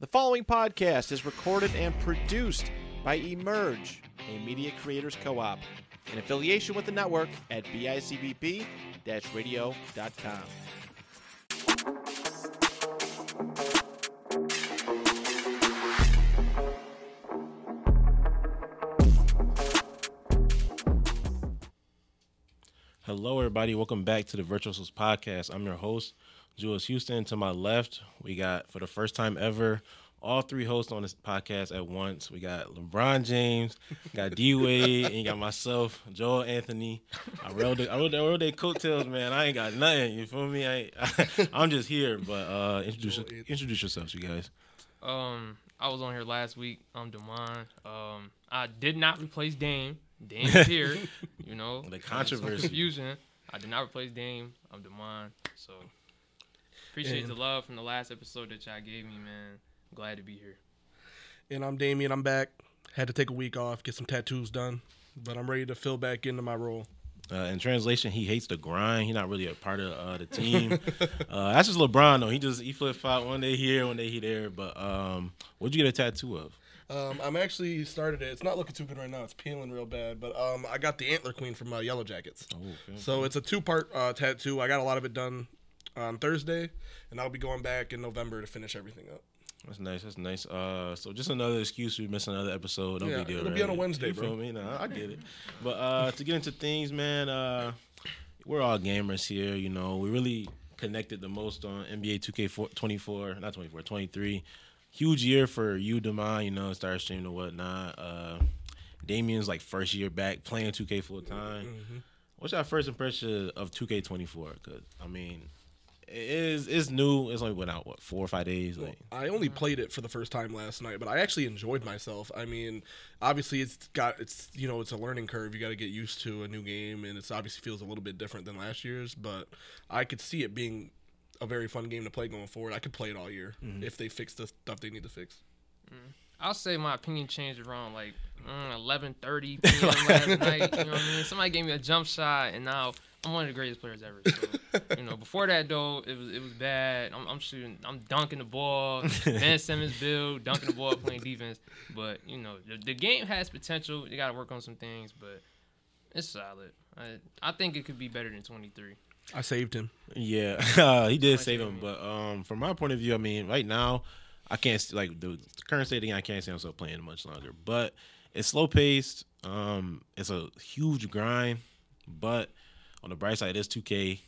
The following podcast is recorded and produced by Emerge, a media creators co op, in affiliation with the network at bicbp radio.com. Hello, everybody. Welcome back to the Virtuosos Podcast. I'm your host, Jules Houston. To my left, we got, for the first time ever, all three hosts on this podcast at once. We got LeBron James, got D Wade, and you got myself, Joel Anthony. I rode, the, I rode, I rode their coattails, man. I ain't got nothing. You feel me? I, I am just here. But uh, introduce introduce yourselves, you guys. Um, I was on here last week. I'm Demond. Um, I did not replace Dame. Dame is here. you know, the controversy, confusion. I did not replace Dame. I'm Demond. So appreciate and, the love from the last episode that y'all gave me, man. I'm glad to be here. And I'm Damien. I'm back. Had to take a week off, get some tattoos done, but I'm ready to fill back into my role. Uh, in translation, he hates the grind. He's not really a part of uh, the team. uh, that's just LeBron though. He just he flip flop one day here, one day he there. But um, what'd you get a tattoo of? Um, I'm actually started it. It's not looking too good right now. It's peeling real bad. But um, I got the antler queen from uh, Yellowjackets. Oh, okay. So it's a two part uh, tattoo. I got a lot of it done on Thursday, and I'll be going back in November to finish everything up. That's nice. That's nice. Uh, so just another excuse we miss another episode. No yeah, big deal. It'll right? be on a Wednesday, you bro. Feel me? No, I get it. But uh, to get into things, man, uh, we're all gamers here. You know, we really connected the most on NBA 2K24, not 24, 23. Huge year for you, Demond. You know, started streaming and whatnot. Uh, Damien's like first year back playing 2K full time. Mm-hmm. What's your first impression of 2K24? Because I mean, is it's new. It's only went out what four or five days. Like well, I only played it for the first time last night, but I actually enjoyed myself. I mean, obviously it's got it's you know it's a learning curve. You got to get used to a new game, and it's obviously feels a little bit different than last year's. But I could see it being a very fun game to play going forward. I could play it all year mm-hmm. if they fix the stuff they need to fix. Mm. I'll say my opinion changed around like mm, eleven thirty p.m. last night. You know what I mean? Somebody gave me a jump shot, and now I'm one of the greatest players ever. So, you know, before that though, it was it was bad. I'm, I'm shooting, I'm dunking the ball, Ben Simmons Bill, dunking the ball, playing defense. But you know, the, the game has potential. You got to work on some things, but it's solid. I, I think it could be better than 23. I saved him. Yeah, uh, he did save him. But um, from my point of view, I mean, right now, I can't like the current state of game. I can't see myself playing much longer. But it's slow paced. Um, it's a huge grind, but on the bright side, it is 2K.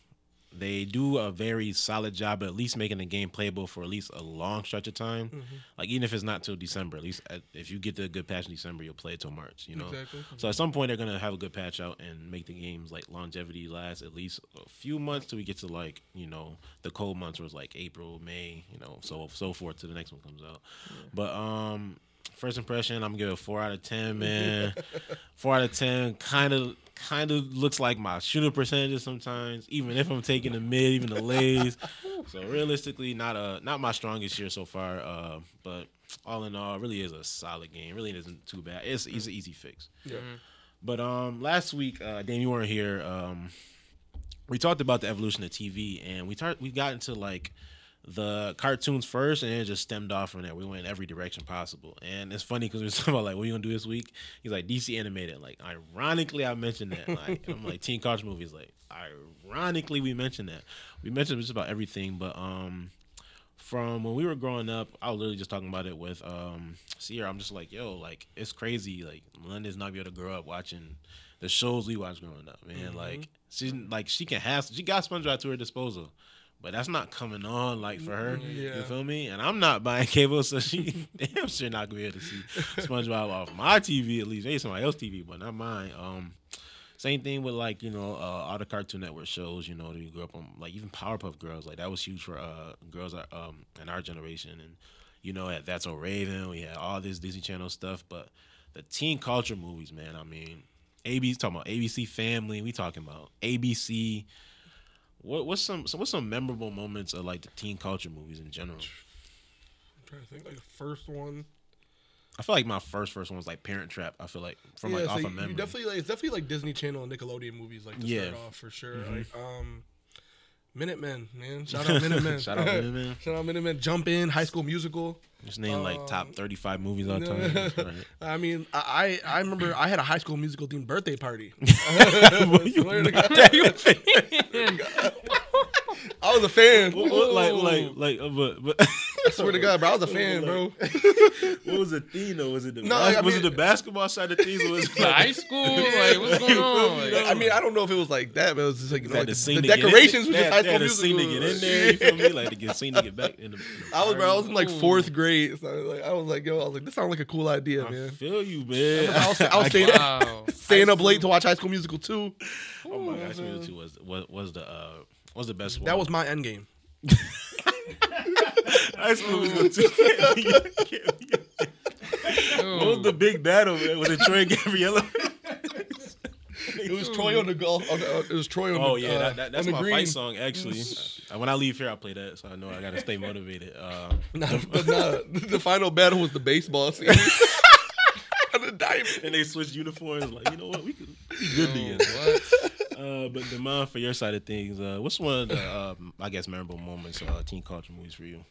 They do a very solid job at least making the game playable for at least a long stretch of time. Mm-hmm. Like even if it's not till December, at least at, if you get the good patch in December, you'll play it till March. You know, exactly. so at some point they're gonna have a good patch out and make the games like longevity last at least a few months till we get to like you know the cold months where it's like April, May, you know, so so forth till the next one comes out. Yeah. But um, first impression, I'm gonna give it a four out of ten, man. four out of ten, kind of kind of looks like my shooter percentages sometimes, even if I'm taking the mid, even the lays. so realistically, not a not my strongest year so far. Uh, but all in all, really is a solid game. Really isn't too bad. It's, it's an easy fix. Yeah. But um, last week, uh, Dan, you weren't here. Um, we talked about the evolution of TV, and we tar- we got into like the cartoons first, and it just stemmed off from there. We went in every direction possible, and it's funny because we are talking about like what are you gonna do this week. He's like DC animated. Like ironically, I mentioned that. Like I'm like teen culture movies. Like ironically, we mentioned that. We mentioned just about everything, but um, from when we were growing up, I was literally just talking about it with um Sierra. I'm just like, yo, like it's crazy. Like Melinda's not be able to grow up watching the shows we watched growing up, man. Mm-hmm. Like she's like she can have she got SpongeBob to her disposal but that's not coming on like for her. Yeah. You feel me? And I'm not buying cable, so she damn sure not gonna be able to see SpongeBob off my TV at least, maybe somebody else's TV, but not mine. Um, same thing with like you know uh, all the Cartoon Network shows. You know, that you grew up on, like even Powerpuff Girls, like that was huge for uh, girls uh, um, in our generation. And you know, at That's So Raven, we had all this Disney Channel stuff, but the teen culture movies, man. I mean, ABC talking about ABC Family. We talking about ABC. What what's some so what's some memorable moments of like the teen culture movies in general? I'm trying to think like the first one. I feel like my first first one was like Parent Trap. I feel like from yeah, like so off of memory. definitely like it's definitely like Disney Channel and Nickelodeon movies like to yeah. start off for sure. Mm-hmm. Like um Minutemen, man. Shout out Minutemen. Shout out Minutemen. Shout out Minutemen. Jump in, High School Musical. Just name like Um, top 35 movies all time. Right. I mean, I I I remember I had a High School Musical themed birthday party. What you- Swear to God. I was a fan. What- what- like, like, like, uh, but, but I swear to God, bro, I was a fan, bro. what was the theme though? Was it the No, bas- I was it mean- the basketball side of things? Or was it Like, high school, like what's going on? Like, I mean, I don't know if it was like that, but it was just like, you know, like the, sing the to get in- decorations was they just had- High they School had to Musical. sing to get in there. You feel me? Like to get sing to get back in the. I was, bro, I was in like fourth grade. So I was like, I was like, yo, I was like, this sounds like a cool idea, I man. feel you, man. I was, I was staying, wow. staying up late to watch High School Musical 2. Oh my gosh, me too was was was the uh was the best one. That was my end game. high school musical too. what was the big battle? Man? Was it Troy and Gabriella? It was Troy on the golf. On the, uh, it was Troy on Oh the, yeah, uh, that, that, that's on the my green. fight song actually. Uh, when I leave here, I play that, so I know I gotta stay motivated. Uh, Nah, but nah, the final battle was the baseball scene. On the diamond. and they switched uniforms. Like you know what, we could be good together. What? Uh, but Demond, for your side of things, uh, what's one of the um, I guess memorable moments, uh, teen culture movies for you?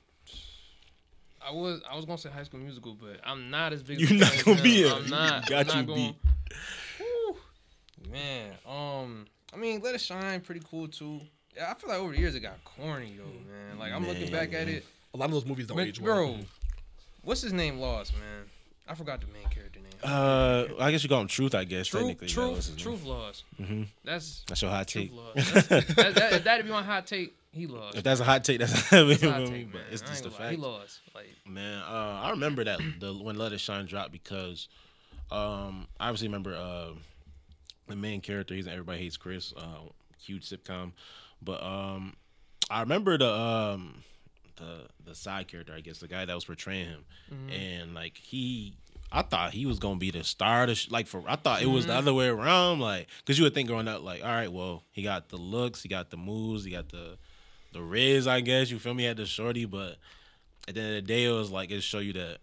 I was I was gonna say High School Musical, but I'm not as big. You're as not gonna as be them. a- I'm not. got I'm you not beat. Whew. Man, um, I mean, Let It Shine, pretty cool too. Yeah, I feel like over the years it got corny though, man. Like I'm looking back at it, A lot of those movies don't but, age well. bro. What's his name? Lost, man. I forgot the main character name. Uh, I guess you call him Truth. I guess Truth, technically. truth, name. truth lost. Mhm. That's That's your hot take. That's, that, that, that'd be my hot take. He lost. If that's a hot take, that's a That's a hot take. man. it's just the gonna. He lost. Like, Man, uh, I remember that the when Let It Shine dropped because um, I obviously remember uh, the main character. He's in Everybody Hates Chris, uh, huge sitcom. But um, I remember the um, the the side character, I guess, the guy that was portraying him, and like he. I thought he was gonna be the star. Of the sh- like for I thought it was the other way around. Like, cause you would think growing up, like, all right, well, he got the looks, he got the moves, he got the the riz. I guess you feel me. Had the shorty, but at the end of the day, it was like it show you that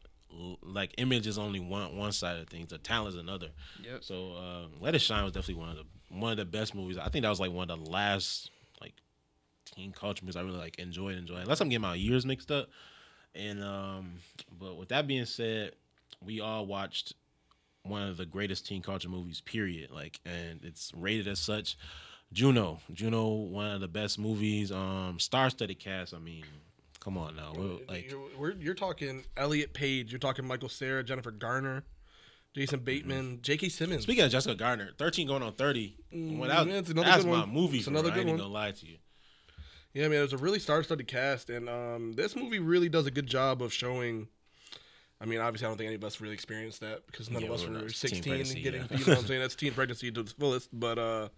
like image is only one one side of things. The talent is another. yep. So uh, Let It Shine was definitely one of the one of the best movies. I think that was like one of the last like teen culture movies I really like enjoyed enjoyed. Unless I'm getting my years mixed up. And um, but with that being said, we all watched one of the greatest teen culture movies. Period. Like, and it's rated as such. Juno, Juno, one of the best movies. Um, star-studded cast. I mean, come on now. We're, like, you're, we're, you're talking Elliot Page. You're talking Michael Cera, Jennifer Garner, Jason Bateman, J.K. Simmons. Speaking of Jessica Gardner, 13 going on 30. Well, that, yeah, it's another that's good my one. movie. It's another real. I ain't one. gonna lie to you. Yeah, man, it's a really star-studded cast, and um, this movie really does a good job of showing. I mean, obviously, I don't think any of us really experienced that because none Yeah, of us we're were 16 and getting, yeah. you know what I'm saying? That's teen pregnancy to the fullest. But uh,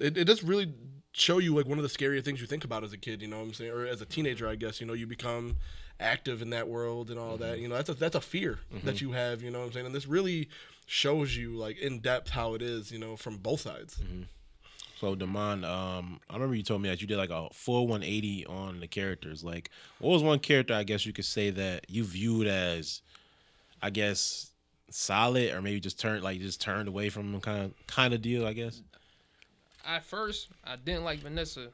it, it does really show you like one of the scarier things you think about as a kid, you know what I'm saying? Or as a teenager, I guess, you know, you become active in that world and all Mm-hmm. that. You know, that's a, that's a fear that you have, you know what I'm saying? And this really shows you like in depth how it is, you know, from both sides. Mm-hmm. So Damon, um, I remember you told me that you did like a full 180 on the characters. Like, what was one character I guess you could say that you viewed as, I guess, solid, or maybe just turned like just turned away from them kind of kind of deal? I guess. At first, I didn't like Vanessa,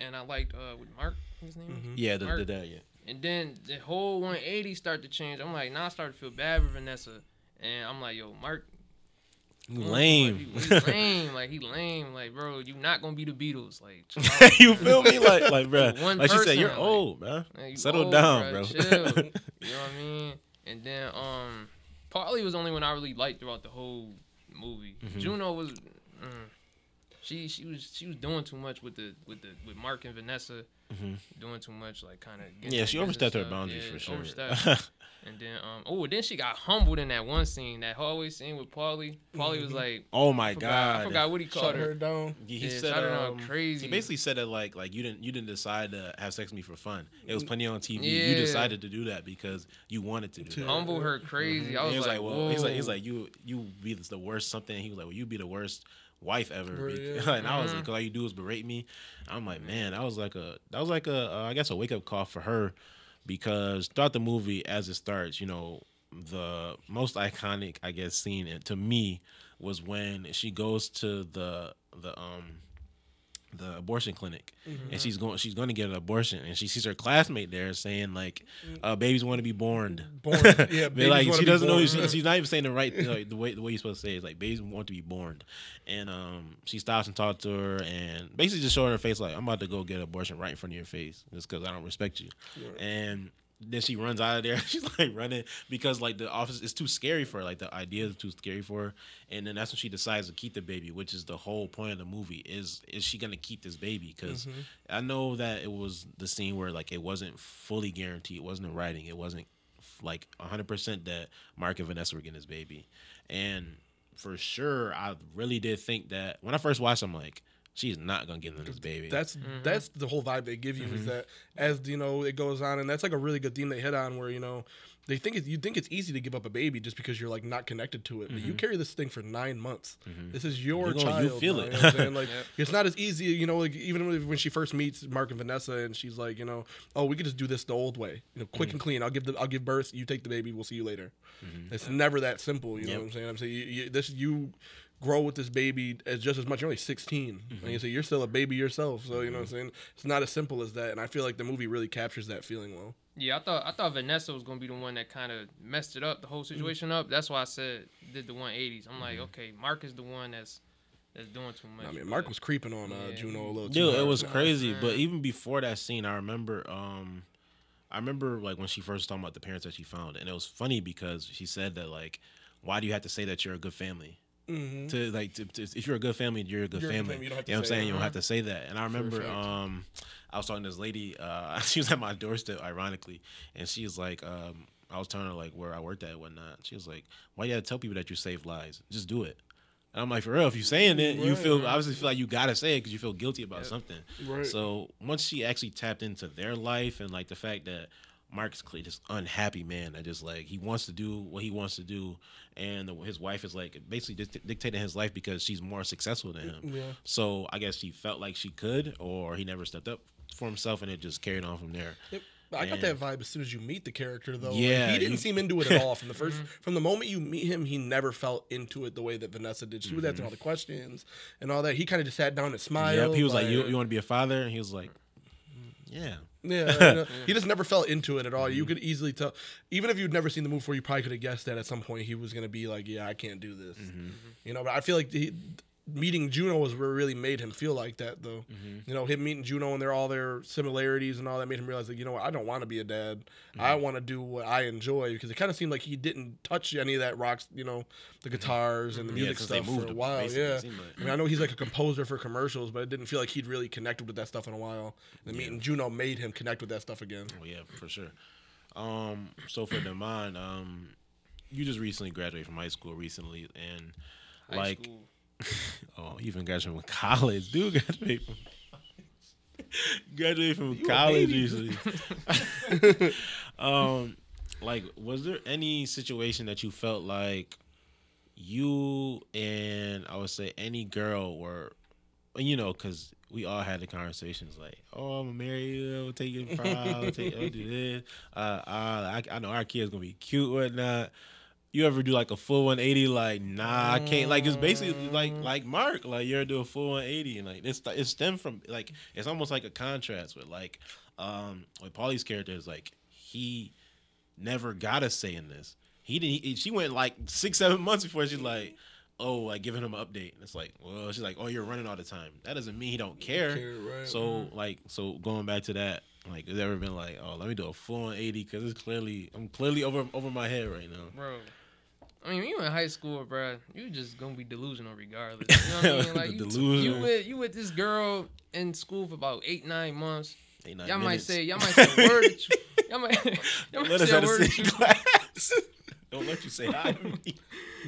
and I liked uh with Mark. His name. is? Yeah, the, Mark. the that yeah. And then the whole 180 started to change. I'm like, now I started to feel bad for Vanessa, and I'm like, yo, Mark. You lame. Like, he, he lame. Like he lame. Like bro, you not gonna be the Beatles. Like you feel me? Like like bro. One Like she said, you're like- old, man. Man, you Settle old, down, bruh, bro. Chill. you know what I mean? And then um, Paulie was the only one I really liked throughout the whole movie. Mm-hmm. Juno was, mm, she she was she was doing too much with the with the with Mark and Vanessa, doing too much like kind of Mm-hmm. Yeah, she overstepped her boundaries for sure. and then um oh then she got humbled in that one scene that hallway scene with Paulie. Paulie was like. oh my I forgot, god. I forgot what he called Shut her. her down. He, he Yeah, said shouted her out um, crazy. He basically said that like like you didn't you didn't decide to have sex with me for fun. It was plenty on TV. You decided to do that because you wanted to do that. Humble her crazy. I was, he was like, like, well, he's like, he's like, you, you be the worst something. He was like, well, you be the worst wife ever. Right, yeah. and I was Mm-hmm. like, 'cause all you do is berate me. I'm like, man, that was like a, that was like a, uh, I guess a wake up call for her, because throughout the movie, as it starts, you know, the most iconic, I guess, scene to me was when she goes to the the um the abortion clinic, and she's going she's going to get an abortion, and she sees her classmate there saying like, uh, "Babies want to be born." Born, yeah, like she doesn't know she, she's not even saying the right like, the way the way you're supposed to say it. It's like babies want to be born, and um she stops and talks to her and basically just showing her face like I'm about to go get an abortion right in front of your face just because I don't respect you, and then she runs out of there. She's like running because like the office is too scary for her. Like the idea is too scary for her, and then that's when she decides to keep the baby, which is the whole point of the movie. Is is she gonna keep this baby? Because mm-hmm. I know that it was the scene where like it wasn't fully guaranteed. It wasn't in writing. It wasn't like 100% that Mark and Vanessa were getting this baby. And for sure, I really did think that when I first watched, I'm like, she's not gonna give them this baby. That's mm-hmm. that's the whole vibe they give you is mm-hmm. that as you know it goes on, and that's like a really good theme they hit on where you know they think it, you think it's easy to give up a baby just because you're like not connected to it, but you mm-hmm. carry this thing for nine months. This is your You gonna- child. you feel now, it. know what I'm saying? Like Yep. it's not as easy, you know. Like even when- when she first meets Mark and Vanessa, and she's like, you know, oh, we could just do this the old way, you know, quick and clean. I'll give the I'll give birth, you take the baby, we'll see you later. It's never that simple. You know what I'm saying? I'm saying you, you, this you grow with this baby as just as much. You're only 16. and you say, you're still a baby yourself. So you know what I'm saying? It's not as simple as that. And I feel like the movie really captures that feeling well. Yeah, I thought I thought Vanessa was gonna be the one that kind of messed it up, the whole situation up. That's why I said did the 180s. I'm like, okay, Mark is the one that's that's doing too much. I mean, Mark was creeping on uh, Yeah. Juno a little too. Dude, it hard. was Nah. crazy. But even before that scene, I remember um I remember like when she first was talking about the parents that she found. And it was funny because she said that like, why do you have to say that you're a good family? Mhm. To like to, to- if you're a good family, you're a good You're family. family. You to know what I'm saying? it. You don't have to say that. And I remember um I was talking to this lady, uh she was at my doorstep, ironically, and she was like, um, I was telling her like where I worked at and whatnot. She was like, Why you gotta tell people that you save lives? Just do it. And I'm like, for real, if you're saying it, you Right. feel obviously feel like you gotta say it because you feel guilty about Yep. something. Right. So once she actually tapped into their life and like the fact that Mark's clearly just unhappy man that just like he wants to do what he wants to do, and the, his wife is like basically dict- dictating his life because she's more successful than him. Yeah. So I guess she felt like she could, or he never stepped up for himself, and it just carried on from there. Yep. I got And- that vibe as soon as you meet the character, though. Like, Yeah, he didn't you- seem into it at all from the 1st from the moment you meet him. He never felt into it the way that Vanessa did. She was asking all the questions and all that. He kind of just sat down and smiled. Yep. He was like, "You, you want to be a father?" And he was like, "Mm, "Yeah." Yeah, you know, he just never fell into it at all. You mm-hmm. could easily tell, even if you'd never seen the movie before, you probably could have guessed that at some point he was going to be like, "Yeah, I can't do this," mm-hmm. you know. But I feel like he, meeting Juno was what really made him feel like that, though. You know, him meeting Juno and their all their similarities and all that made him realize that you know what, I don't want to be a dad. I want to do what I enjoy because it kind of seemed like he didn't touch any of that rocks, you know, the guitars and the music since they stuff moved for a while. Yeah, like. I mean, I know he's like a composer for commercials, but it didn't feel like he'd really connected with that stuff in a while. And meeting Juno made him connect with that stuff again. Oh yeah, for sure. Um, so for Demond, um, you just recently graduated from high school recently, and High like, school. oh, even graduated from college, dude, graduated from graduated from college recently. um, like, was there any situation that you felt like you and I would say any girl were, you know, because we all had the conversations like, "Oh, I'm gonna marry you. I'll take you to prom. I'll, take, I'll do this. Uh, uh, I, I know our kid's gonna be cute, whatnot." You ever do like a full 180? Like, nah, I can't. Like, it's basically like like Mark. Like, you ever do a full 180, and like it's it stemmed from like it's almost like a contrast with like um with Paulie's character is like he never got a say in this. He didn't. He, she went like six, seven months before she's like, oh, like giving him an update. And it's like, well, she's like, oh, you're running all the time. That doesn't mean he don't care. care, right. So like, so going back to that, like, has ever been like, oh, let me do a full on eighty because it's clearly I'm clearly over over my head right now. bro. I mean, you in high school, bro. You just gonna be delusional regardless. You know what I mean? Like The you, delusional. you with you with this girl in school for about eight nine months. Eight, nine Y'all might say y'all might say a word. At you. Y'all might y'all might Let say a word. the at same class. Don't let you say hi to me.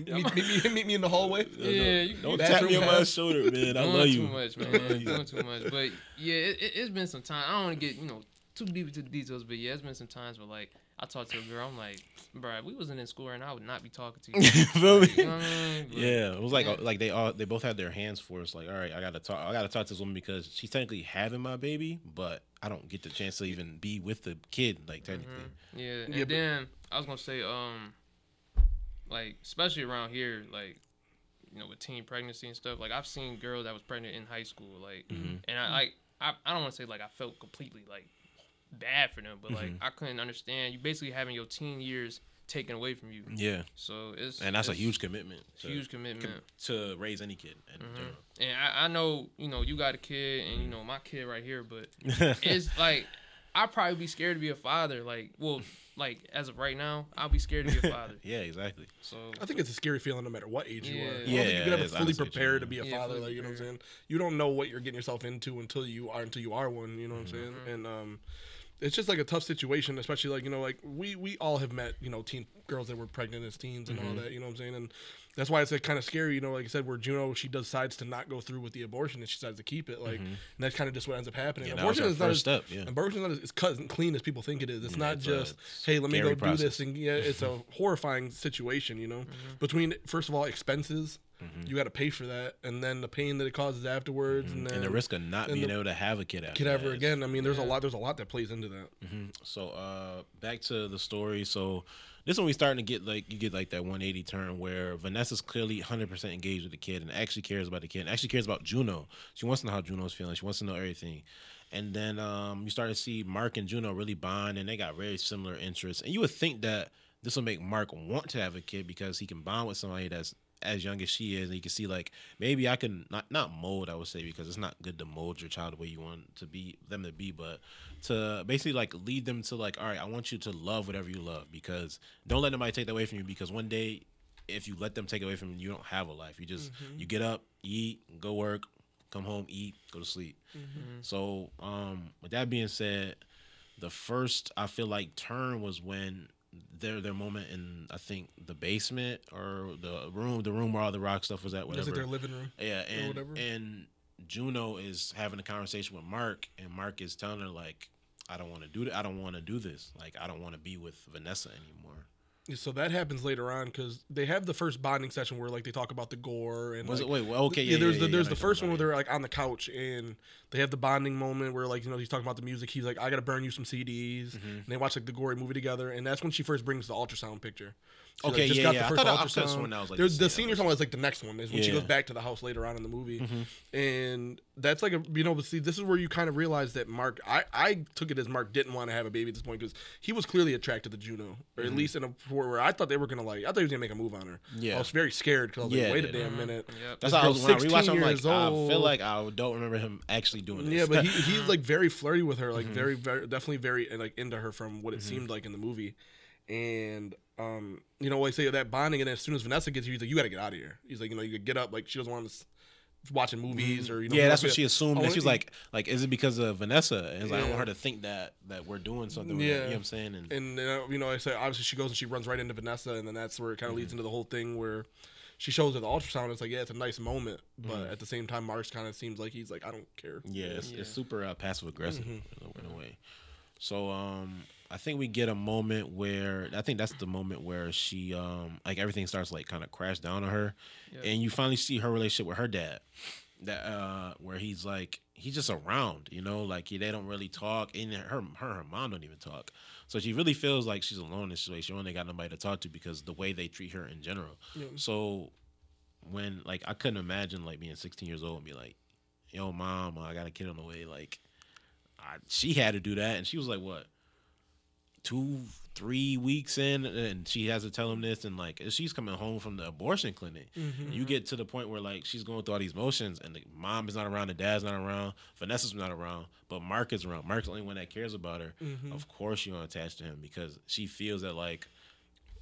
meet, meet, me, meet me in the hallway. Yeah, you, Don't you tap me on my shoulder, man. I doing love too you. much, man. doing too much. But yeah, it, it, it's been some time. I don't want to get you know too deep into the details, but yeah, it's been some times where like I talked to a girl. I'm like, bro, we wasn't in school right now, I would not be talking to you. you feel me? You know what I mean? But- Yeah, it was like Yeah. like they all they both had their hands forced. Like, all right, I gotta talk. I gotta talk to this woman because she's technically having my baby, but I don't get the chance to even be with the kid. Like technically, Yeah, and Yeah, but- then I was gonna say, um, like especially around here, like you know with teen pregnancy and stuff. Like I've seen girls that was pregnant in high school, like, Mm-hmm. and I like I, I don't want to say like I felt completely like bad for them, but like Mm-hmm. I couldn't understand you basically having your teen years taken away from you. Yeah, So it's and that's a huge commitment. to- huge commitment. to raise any kid. In general. And I, I know you know you got a kid, and you know my kid right here, but it's like I'd probably be scared to be a father. Like, well, like as of right now, I'll be scared to be a father. Yeah, exactly. So I think it's a scary feeling no matter what age you are. I Yeah. don't Yeah, think you can ever is, fully honestly, prepare to be a Yeah, father. Like you know what I'm saying. You don't know what you're getting yourself into until you are until you are one. You know what I'm saying. And um, it's just like a tough situation, especially like you know like we we all have met you know teen girls that were pregnant as teens and all that. You know what I'm saying. And that's why it's like kind of scary. You know, like I said, where Juno she decides to not go through with the abortion and she decides to keep it. Like, and that's kind of just what ends up happening. Yeah, abortion is not as, step, yeah. Abortion is not as, cut and clean as people think it is. It's not it's a just hey, let me go scary do this and yeah, it's a horrifying situation, you know. Mm-hmm. Between first of all expenses, you got to pay for that, and then the pain that it causes afterwards, and Mm-hmm. and the risk of not being the- able to have a kid kid ever again. I mean, there's a lot. There's a lot that plays into that. So uh back to the story. So this one we starting to get like you get like that 180 turn where Vanessa's clearly 100% engaged with the kid and actually cares about the kid and actually cares about Juno. She wants to know how Juno's feeling. She wants to know everything. And then um you start to see Mark and Juno really bond and they got very similar interests. And you would think that this will make Mark want to have a kid because he can bond with somebody that's as young as she is, and you can see like maybe I can not not mold, I would say, because it's not good to mold your child the way you want to be them to be, but to basically like lead them to like, all right, I want you to love whatever you love because don't let nobody take that away from you because one day if you let them take it away from you, you don't have a life. You just you get up, eat, go work, come home, eat, go to sleep. So, um, with that being said, the first I feel like turn was when their their moment in I think the basement or the room the room where all the rock stuff was at whatever. like their living room. yeah, and and Juno is having a conversation with Mark, and Mark is telling her like, I don't want to do that. I don't want to do this. Like, I don't want to be with Vanessa anymore. So that happens later on because they have the first bonding session where like they talk about the gore and Was like, it? Wait, well, okay, yeah, yeah, there's yeah, the there's know the first one where they're like on the couch and they have the bonding moment where like you know he's talking about the music. He's like, I gotta burn you some CDs, Mm-hmm. and they watch like the gory movie together, and that's when she first brings the ultrasound picture. She, Okay, yeah, yeah. I thought- I could've ultrasound. sworn that was, like, There's the the senior one is like the next one is when she Yeah. Mm-hmm. goes back to the house later on in the movie, and that's like a you know but see this is where you kind of realize that Mark I I took it as Mark didn't want to have a baby at this point because he was clearly attracted to Juno or at least in a point where I thought they were gonna like I thought he was gonna make a move on her. Mm-hmm. Yeah. I was very scared because I was Yeah, like, wait a yeah. damn minute. Yep. That's This how I was when I rewatched. 16 I'm like, years I feel like I don't remember him actually doing this. Yeah, but he, he's like very flirty with her, Mm-hmm. like very, very, definitely very like into her from what it seemed like in the movie. And um, you know, like say that bonding, and as soon as Vanessa gets here, he's like, "You got to get out of here." He's like, you know, you could get up. Like she doesn't want us watching movies or you know. Mm-hmm. yeah, that's what she assumed. I And wanna she was eat- like, like, is it because of Vanessa? And it's like, I don't want her to think that that we're doing something. Yeah. yeah, you know what I'm saying. And, and uh, you know, I say obviously she goes and she runs right into Vanessa, and then that's where it kind of leads Mm-hmm. into the whole thing where she shows her the ultrasound. It's like, yeah, it's a nice moment, but Mm-hmm. at the same time, Mark's kind of seems like he's like, I don't care. Yeah, it's, Yeah. it's super uh, passive aggressive in, a, in a way. So um, I think we get a moment where I think that's the moment where she um, like everything starts like kind of crash down on her, Yeah. and you finally see her relationship with her dad. That uh, where he's like he's just around, you know, like he, they don't really talk, and her her her mom don't even talk. So she really feels like she's alone in this situation. She only got nobody to talk to because the way they treat her in general. Yeah. So when like I couldn't imagine like being 16 years old and be like, "Yo, mom, I got a kid on the way." Like, I, she had to do that, and she was like, "What? Two, three weeks in, and she has to tell him this, and like she's coming home from the abortion clinic. Mm-hmm. You get to the point where like she's going through all these motions, and the mom is not around, the dad's not around, Vanessa's not around, but Mark is around. Mark's the only one that cares about her. Mm-hmm. Of course, you're gonna attach to him because she feels that like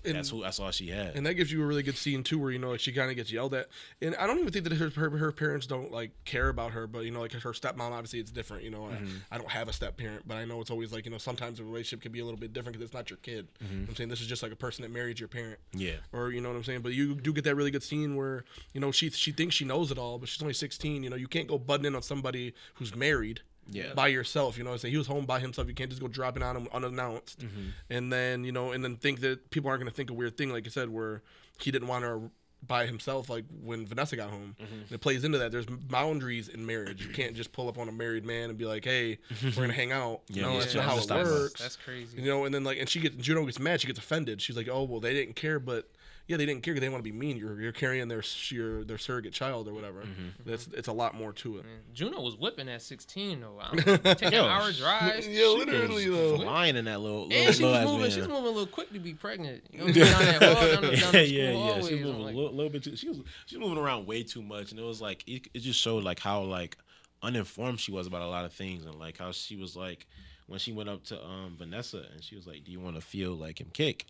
And- that's who that's all she had. and that gives you a really good scene too, where you know like she kind of gets yelled at, and I don't even think that her, her her parents don't like care about her, but you know like her stepmom obviously it's different. You know, I, mm-hmm. I don't have a step parent, but I know it's always like you know sometimes a relationship can be a little bit different because it's not your kid. Mm-hmm. You know I'm saying this is just like a person that married your parent, yeah. or you know what I'm saying. But you do get that really good scene where you know she she thinks she knows it all, but she's only 16. You know, you can't go butting in on somebody who's married Yeah. by yourself. You know, I say he was home by himself. You can't just go dropping on him unannounced, Mm-hmm. and then you know, and then think that people aren't going to think a weird thing, like I said, where he didn't want her by himself, like when Vanessa got home. Mm-hmm. And it plays into that. There's boundaries in marriage. You can't just pull up on a married man and be like, "Hey, we're gonna hang out." Yeah, no, yeah, that's yeah, how it works. That's crazy. You know, and then like, and she gets Juno gets mad. She gets offended. She's like, "Oh well, they didn't care, but yeah, they didn't care. 'cause They didn't want to be mean. You're you're carrying their your their surrogate child or whatever. Mm-hmm. That's it's a lot more to it. Man, Juno was whipping at 16 though. I don't know, Taking Yo, hour drives. Yeah, literally though. flying in that little little, And she was moving. van. She was moving a little quick to be pregnant. You know, down that hall, down down the yeah, yeah, yeah. hallways. She was moving like, a little, little bit too. She was she was moving around way too much, and it was like it, it just showed like how like uninformed she was about a lot of things, and like how she was like when she went up to um Vanessa and she was like, "Do you want to feel like him kick?"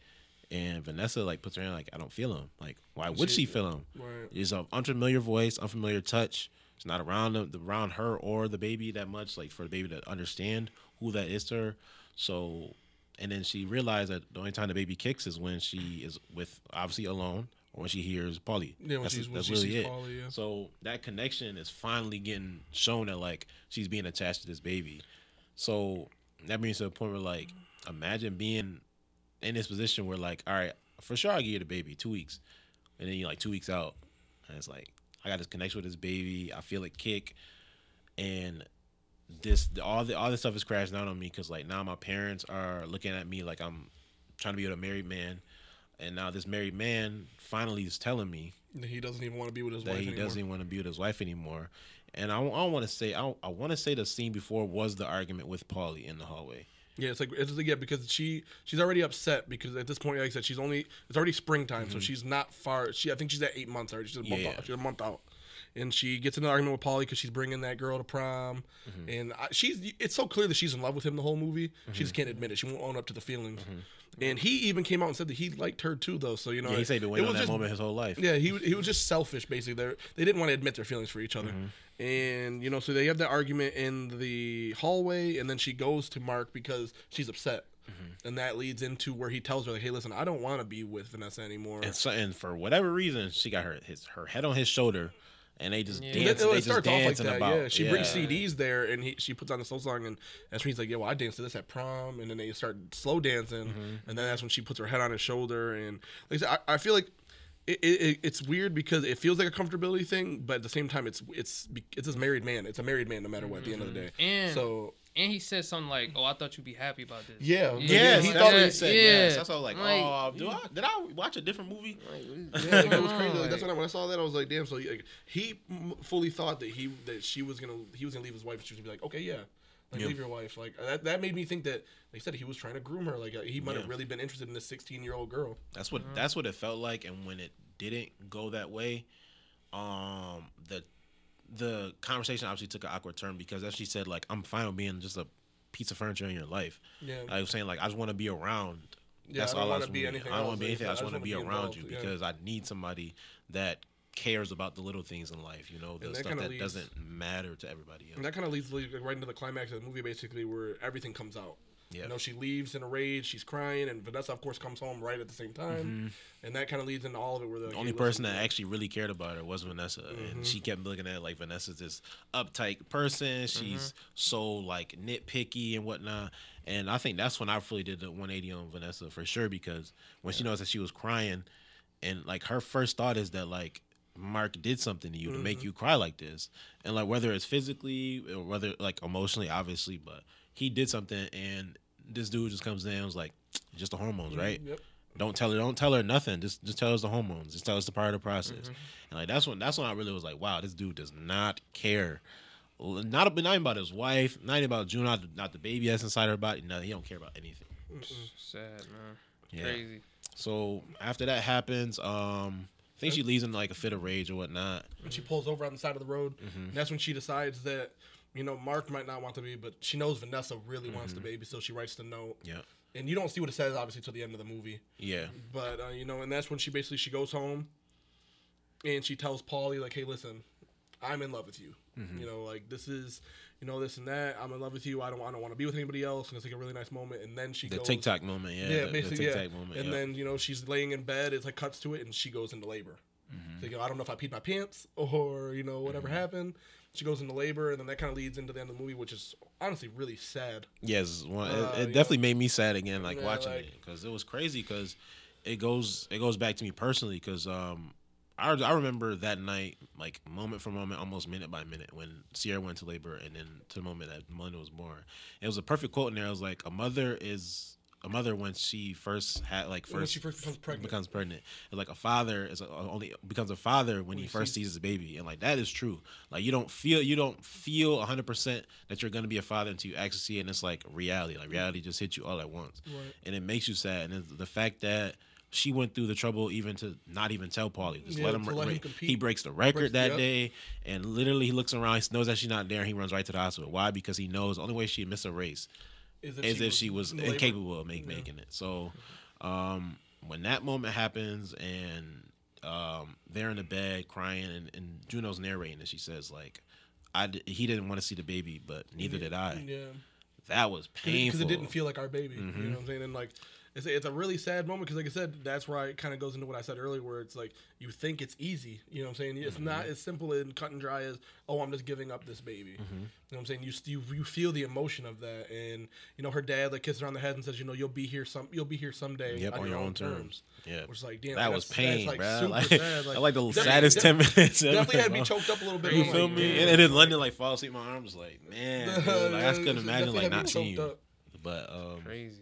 And Vanessa like puts her hand like, "I don't feel him." Like, why would She- she feel him? Right. It's an unfamiliar voice, unfamiliar touch. It's not around the, around her or the baby that much, like for the baby to understand who that is to her. So, and then she realized that the only time the baby kicks is when she is with obviously alone or when she hears Paulie. Yeah, when that's she's- when that's she really sees it. Paulie, yeah. So that connection is finally getting shown that like she's being attached to this baby. So that brings to the point where like imagine being in this position where like all right for sure I'll give you the baby two weeks, and then you like two weeks out, and it's like I got this connection with this baby. I feel it kick, and this all the all this stuff is crashing down on me because like now my parents are looking at me like I'm trying to be with a married man, and now this married man finally is telling me He doesn't even want to be with his wife he anymore. doesn't want to be with his wife anymore. And I, I want to say I, I want to say the scene before was the argument with Paulie in the hallway. Yeah, it's like it's like yeah because she she's already upset because at this point like I said she's only it's already springtime so she's not far she I think she's at eight months already she's a month Mm-hmm. Yeah. out, she's a month out and she gets in an argument with Paulie because she's bringing that girl to prom Mm-hmm. and I, she's it's so clear that she's in love with him the whole movie she Mm-hmm. just can't admit it she won't own up to the feelings and he even came out and said that he liked her too though so you know Yeah, he said he'd been it waiting on was that just- moment his whole life. yeah, he he was just selfish basically. They they didn't want to admit their feelings for each other, Mm-hmm. And you know, so they have that argument in the hallway, and then she goes to Mark because she's upset, Mm-hmm. and that leads into where he tells her like, "Hey, listen, I don't want to be with Vanessa anymore." And so, and for whatever reason, she got her his her head on his shoulder, and they just Yeah. It- dancing. it, they just starts off like dancing about. yeah, she brings CDs there, and he, she puts on a slow song, and that's when he's like, "Yeah, well, I danced to this at prom," and then they start slow dancing, Mm-hmm. and then that's when she puts her head on his shoulder, and like I said, I, I feel like. It, it, it's weird because it feels like a comfortability thing, but at the same time, it's it's it's this married man. It's a married man no matter what. At the end of the mm-hmm. day, And so and he said something like, "Oh, I thought you'd be happy about this." Yeah, Yes, Yeah, he he thought- what he said. yeah. Yes, that's all like, Like, oh, do I, did I watch a different movie? Like, yeah, it was crazy. Like, that's when I, when I saw that, I was like, damn. So like, he fully thought that he that she was gonna he was gonna leave his wife, and she was gonna be like, okay, yeah. Like Yeah. leave your wife. Like that, that made me think that like I said he was trying to groom her. Like uh, he might have Yeah. really been interested in this 16 year old girl. That's what that's what it felt like, and when it didn't go that way, um, the the conversation obviously took an awkward turn because as she said, like, I'm fine with being just a piece of furniture in your life. Yeah. I was saying like I just want to be around. Yeah, That's I don't all I wanna be anything I don't want to be anything. I just want to be wanna around you involved, yeah. because I need somebody that cares about the little things in life. You know, the that stuff that leads- doesn't matter to everybody else. And that kind of leads right into the climax of the movie, basically, where everything comes out. Yeah. You know, she leaves in a rage. She's crying, and Vanessa, of course, comes home right at the same time. And that kind of leads into all of it. Where the Mm-hmm. The only person that actually really cared about her was Vanessa, and she kept looking at it like Vanessa's this uptight person. She's so like nitpicky and whatnot. And I think that's when I really did the 180 on Vanessa for sure because when she knows that she was crying, and like her first thought is that like Mark did something to you to make mm-hmm. you cry like this, and like whether it's physically or whether like emotionally, obviously, but he did something, and this dude just comes in and was like, just the hormones, right? Mm-hmm. Yep. Don't tell her. Don't tell her nothing. Just just tell us the hormones. Just tell us the part of the process. Mm-hmm. And like that's when that's when I really was like, wow, this dude does not care. Not not even about his wife. Not even about June. Not the, not the baby that's inside her body. No, he don't care about anything. Sad man. Yeah. Crazy. So after that happens, um, I think she leaves in like a fit of rage or whatnot. And she pulls over on the side of the road. Mm-hmm. And that's when she decides that, you know, Mark might not want the baby, but she knows Vanessa really wants the Mm-hmm. baby, so she writes the note. Yeah, And you don't see what it says, obviously, till the end of the movie. yeah, But, uh, you know, and that's when she basically, she goes home and she tells Paulie, like, hey, listen, I'm in love with you. Mm-hmm. You know, like, this is, you know, this and that. I'm in love with you. I don't, I don't want to be with anybody else. And it's like a really nice moment. And then she the goes. Tic Tac moment. Yeah, Yeah, the, the basically, yeah. Tic Tac moment. and yeah. then you know she's laying in bed. It's like cuts to it, and she goes into labor. Mm-hmm. So, you know, I don't know if I peed my pants or you know whatever happened. She goes into labor, and then that kind of leads into the end of the movie, which is honestly really sad. Yes, one, Uh, it, it yeah. definitely made me sad again, like Yeah, watching like- it, because it was crazy. Because it goes, it goes back to me personally. Because um, I I remember that night, like moment for moment, almost minute by minute, when Sierra went to labor, and then to the moment that Melinda was born. It was a perfect quote in there. It was like, "A mother is a mother when she first had like first When she first becomes pregnant. becomes pregnant. And like a father is a, only becomes a father when he he first sees- sees his baby, and like that is true. Like you don't feel you don't feel hundred percent that you're gonna be a father until you actually see it, and it's like reality. Like reality just hits you all at once, Right. and it makes you sad. And the fact that. She went through the trouble even to not even tell Paulie. Just Yeah, let him. let him he breaks the record Breaks- that day, and literally he looks around. He knows that she's not there. And he runs right to the hospital. Why? Because he knows the only way she'd miss a race Is as if she was labor. incapable of make, Yeah. making it. So um, when that moment happens and um, they're in the bed crying and, and Juno's narrating and she says like, I d- he didn't want to see the baby, but neither did I. Yeah. That was painful because it didn't feel like our baby. You Mm-hmm. know what I'm saying? And like, it's it's a really sad moment because, like I said, that's where it kind of goes into what I said earlier, where it's like you think it's easy. You know what I'm saying? It's Mm-hmm. not as simple and cut and dry as oh, I'm just giving up this baby. Mm-hmm. You know what I'm saying? You, you you feel the emotion of that, and you know her dad like kisses her on the head and says, you know, you'll be here some, you'll be here someday Yep, on, your own terms. Yeah. Which is like, damn, that was pain, that's, like, bro. super Like, sad. I like the definitely- saddest ten minutes. Definitely had me choked up a little bit. You feel like, me? And, and in London, like fall asleep, my arms like, man, like, I just couldn't imagine like not seeing you. But um, Crazy.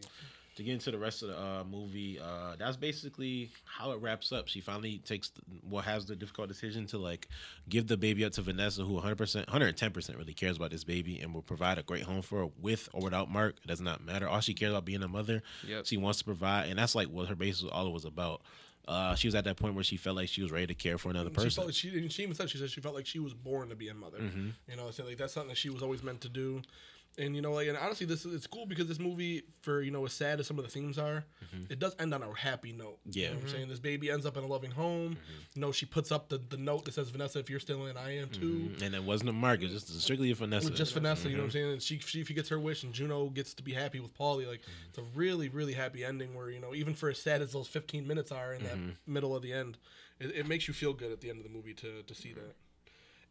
To get into the rest of the uh, movie, uh, that's basically how it wraps up. She finally takes the, what has the difficult decision to like give the baby up to Vanessa, who 100 percent, 110 percent really cares about this baby and will provide a great home for her with or without Mark. It does not matter. All she cares about being a mother. Yep. She wants to provide, and that's like what her base was all it was about. Uh, she was at that point where she felt like she was ready to care for another She person. felt like she, and she even said she said she felt like she was born to be a mother. Mm-hmm. You know, so like that's something that she was always meant to do. And you know, like, and honestly, this is it's cool because this movie, for you know, as sad as some of the themes are, it does end on a happy note. you Mm-hmm. Yeah. Mm-hmm. I'm saying this baby ends up in a loving home. You know, she puts up the, the note that says, "Vanessa, if you're still in, I am too." and it wasn't a Mark. It's just strictly a Vanessa. Just Vanessa, you know what Mm-hmm. I'm saying? And she, she, if he gets her wish, and Juno gets to be happy with Paulie, like it's a really, really happy ending. Where you know, even for as sad as those 15 minutes are in that Mm-hmm. middle of the end, it, it makes you feel good at the end of the movie to to see that.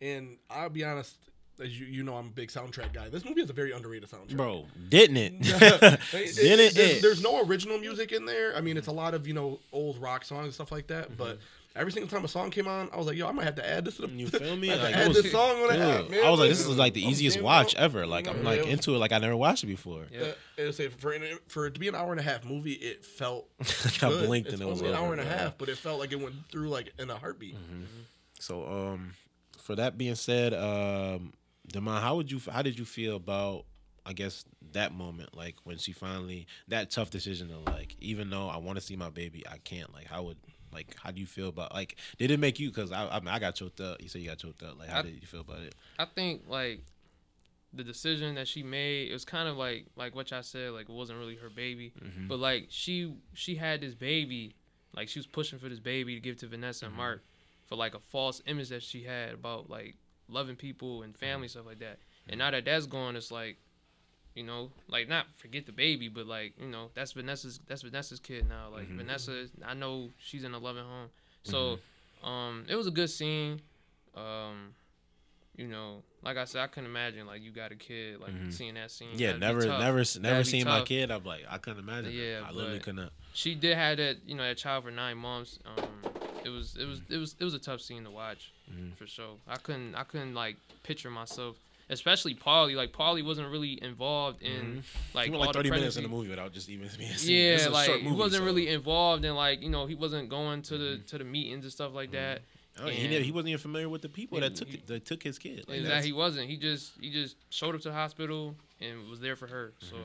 And I'll be honest, as you you know, I'm a big soundtrack guy. This movie has a very underrated soundtrack. bro, didn't it? It- it- didn't there's, it? there's no original music in there. I mean, it's a lot of you know old rock songs and stuff like that. But every single time a song came on, I was like, "Yo, I might have to add this to the." You feel me? I have to Like, add was- this song on the app, Dude, man. I was like, this is like the I'm easiest watch out. ever. Like I'm like it into it. Like I never watched it before. Yeah. Say for for it to be an hour and a half movie, it felt. Like, I blinked and it was an hour and a half, but it felt like it went through like in a heartbeat. So um, for that being said, um, Demond, how would you? How did you feel about? I guess that moment, like when she finally that tough decision to like, even though I want to see my baby, I can't. Like, how would like how do you feel about like? Did it make you? Because I, I mean, I got choked up. You said you got choked up. Like, how I- did you feel about it? I think like the decision that she made it was kind of like like what I said like it wasn't really her baby, Mm-hmm. but like she she had this baby, like she was pushing for this baby to give to Vanessa Mm-hmm. and Mark for like a false image that she had about like loving people and family Mm-hmm. stuff like that. And now that that's gone, it's like you know, like not forget the baby, but like you know, that's Vanessa's that's Vanessa's kid now. Like Mm-hmm. Vanessa, I know she's in a loving home. So, um, it was a good scene. Um, you know, like I said, I couldn't imagine like you got a kid like seeing that scene. Mm-hmm. Yeah, never, never, never seen my kid. I'm like, I couldn't imagine. Yeah, I literally couldn't. She did have that, you know, that child for nine months. Um, it was, it was, it was, it was a tough scene to watch Mm-hmm. for sure. I couldn't, I couldn't like picture myself, especially Paulie. Like Paulie wasn't really involved in like He went like 30 minutes in the movie without just even being seen. Yeah, like short he wasn't so- Mm-hmm. really involved in like you know he wasn't going to the to the meetings and stuff like that. Oh, he, he wasn't even familiar with the people Yeah, that took he- that took his kid. Like, that he wasn't. He just he just showed up to the hospital and was there for her. So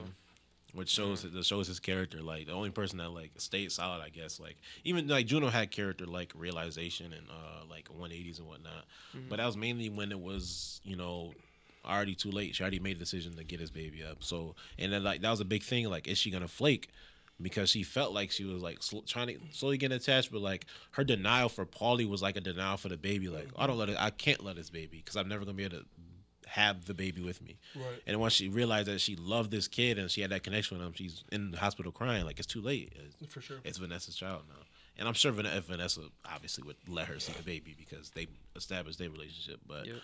which shows that shows his character. Like the only person that like stayed solid, I guess. Like even like Juno had character like realization and uh like 180s and whatnot. But that was mainly when it was you know already too late. She already made a decision to get his baby up. So and then like that was a big thing. Like is she gonna flake? Because she felt like she was like sl- trying to slowly get attached, but like her denial for Paulie was like a denial for the baby. Like I don't let it, I can't let this baby because I'm never gonna be able to have the baby with me. Right. And once she realized that she loved this kid and she had that connection with him, she's in the hospital crying. Like it's too late. It's, For sure. it's Vanessa's child now. And I'm sure Van- Vanessa obviously would let her see the baby because they established their relationship. But Yep.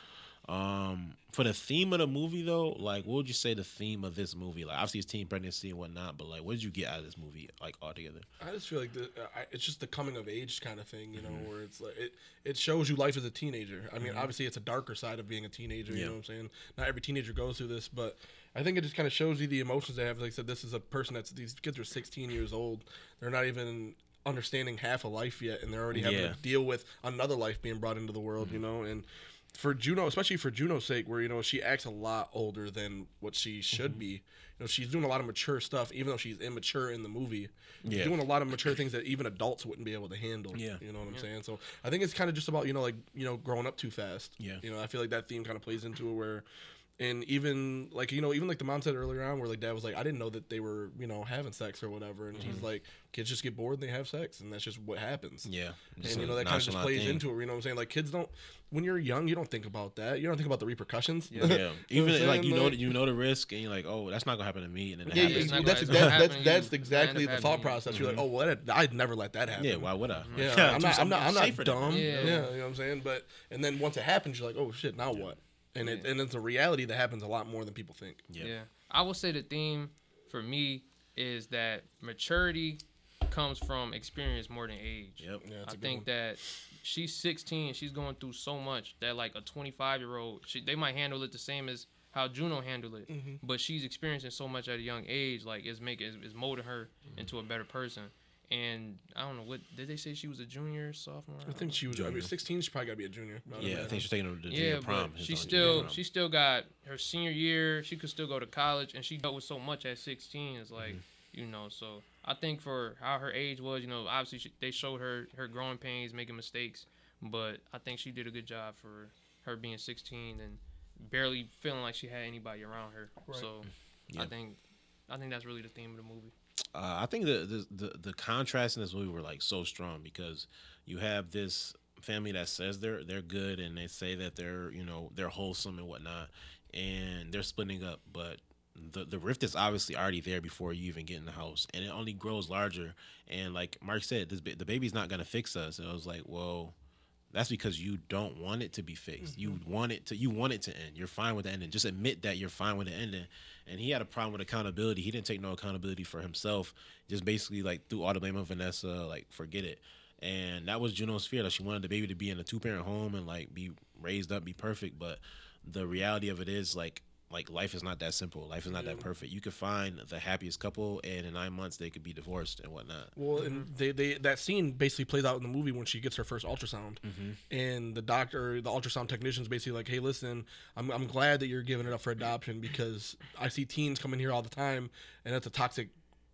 Um, for the theme of the movie though, like what would you say the theme of this movie? Like obviously it's teen pregnancy and whatnot, but like what did you get out of this movie like altogether? I just feel like the, uh, I, it's just the coming of age kind of thing, you know, where it's like it, it shows you life as a teenager. I mean, obviously it's a darker side of being a teenager. You Yeah. know what I'm saying? Not every teenager goes through this, but I think it just kind of shows you the emotions they have. Like I said, this is a person that's these kids are 16 years old. They're not even understanding half a life yet, and they're already having Yeah. to deal with another life being brought into the world. You know, and for Juno, especially for Juno's sake, where you know she acts a lot older than what she should mm-hmm. be. You know, she's doing a lot of mature stuff, even though she's immature in the movie. She's Yeah. doing a lot of mature things that even adults wouldn't be able to handle. Yeah. you know what I'm saying. So I think it's kind of just about you know like you know growing up too fast. Yeah. you know I feel like that theme kind of plays into it where. And even like you know, even like the mom said earlier on, where like dad was like, I didn't know that they were you know having sex or whatever, and Mm-hmm. she's like, kids just get bored and they have sex, and that's just what happens Yeah, and you know that kind of just plays into it. You know what I'm saying? Like kids don't when you're young, you don't think about that. You don't think about the repercussions. Yeah, You know even what I'm like you saying? know you know the risk, and you're like, oh, that's not gonna happen to me, and then it Yeah, happens. yeah, not that's that's that's, that's happen to you. exactly the thought happen to you. process. You're like, oh, well, that, I'd never let that happen. Yeah, why would I? Yeah, Yeah, I'm not, I'm not, I'm not safer dumb. Yeah. Yeah. you know what I'm saying. But and then once it happens, you're like, oh shit, now what? And it and it's a reality that happens a lot more than people think. Yeah. Yeah. I will say the theme for me is that maturity comes from experience more than age. Yep. Yeah, it's I a good think one. that she's 16, she's going through so much that like a 25 year old, she, they might handle it the same as how Juno handled it, Mm-hmm. but she's experiencing so much at a young age, like it's making it's, it's molding her Mm-hmm. into a better person. And I don't know what did they say she was a junior, sophomore? I think she was. I mean, 16. She probably got to be a junior. Yeah, I know. think she's taking her to yeah, junior prom. but she still prom. she still got her senior year. She could still go to college, and she dealt with so much at 16. It's like Mm-hmm. you know. So I think for how her age was, you know, obviously she, they showed her her growing pains, making mistakes, but I think she did a good job for her being 16 and barely feeling like she had anybody around her. Right. So Yeah. I think I think that's really the theme of the movie. Uh, I think the, the the the contrast in this movie were like so strong because you have this family that says they're they're good and they say that they're you know they're wholesome and whatnot, and they're splitting up, but the the rift is obviously already there before you even get in the house, and it only grows larger. And like Mark said, this the baby's not gonna fix us. And I was like, well. That's because you don't want it to be fixed. You mm-hmm. want it to. You want it to end. You're fine with the ending. Just admit that you're fine with the ending. And he had a problem with accountability. He didn't take no accountability for himself. Just basically like threw all the blame on Vanessa. Like forget it. And that was Juno's fear that she wanted the baby to be in a two parent home and like be raised up, be perfect. But the reality of it is like like life is not that simple. Life is not that perfect. You could find the happiest couple, and in nine months they could be divorced and whatnot. Well, and mm-hmm. they, they that scene basically plays out in the movie when she gets her first ultrasound, mm-hmm. and the doctor, the ultrasound technician's basically like, "Hey, listen, I'm I'm glad that you're giving it up for adoption because I see teens coming here all the time, and that's a toxic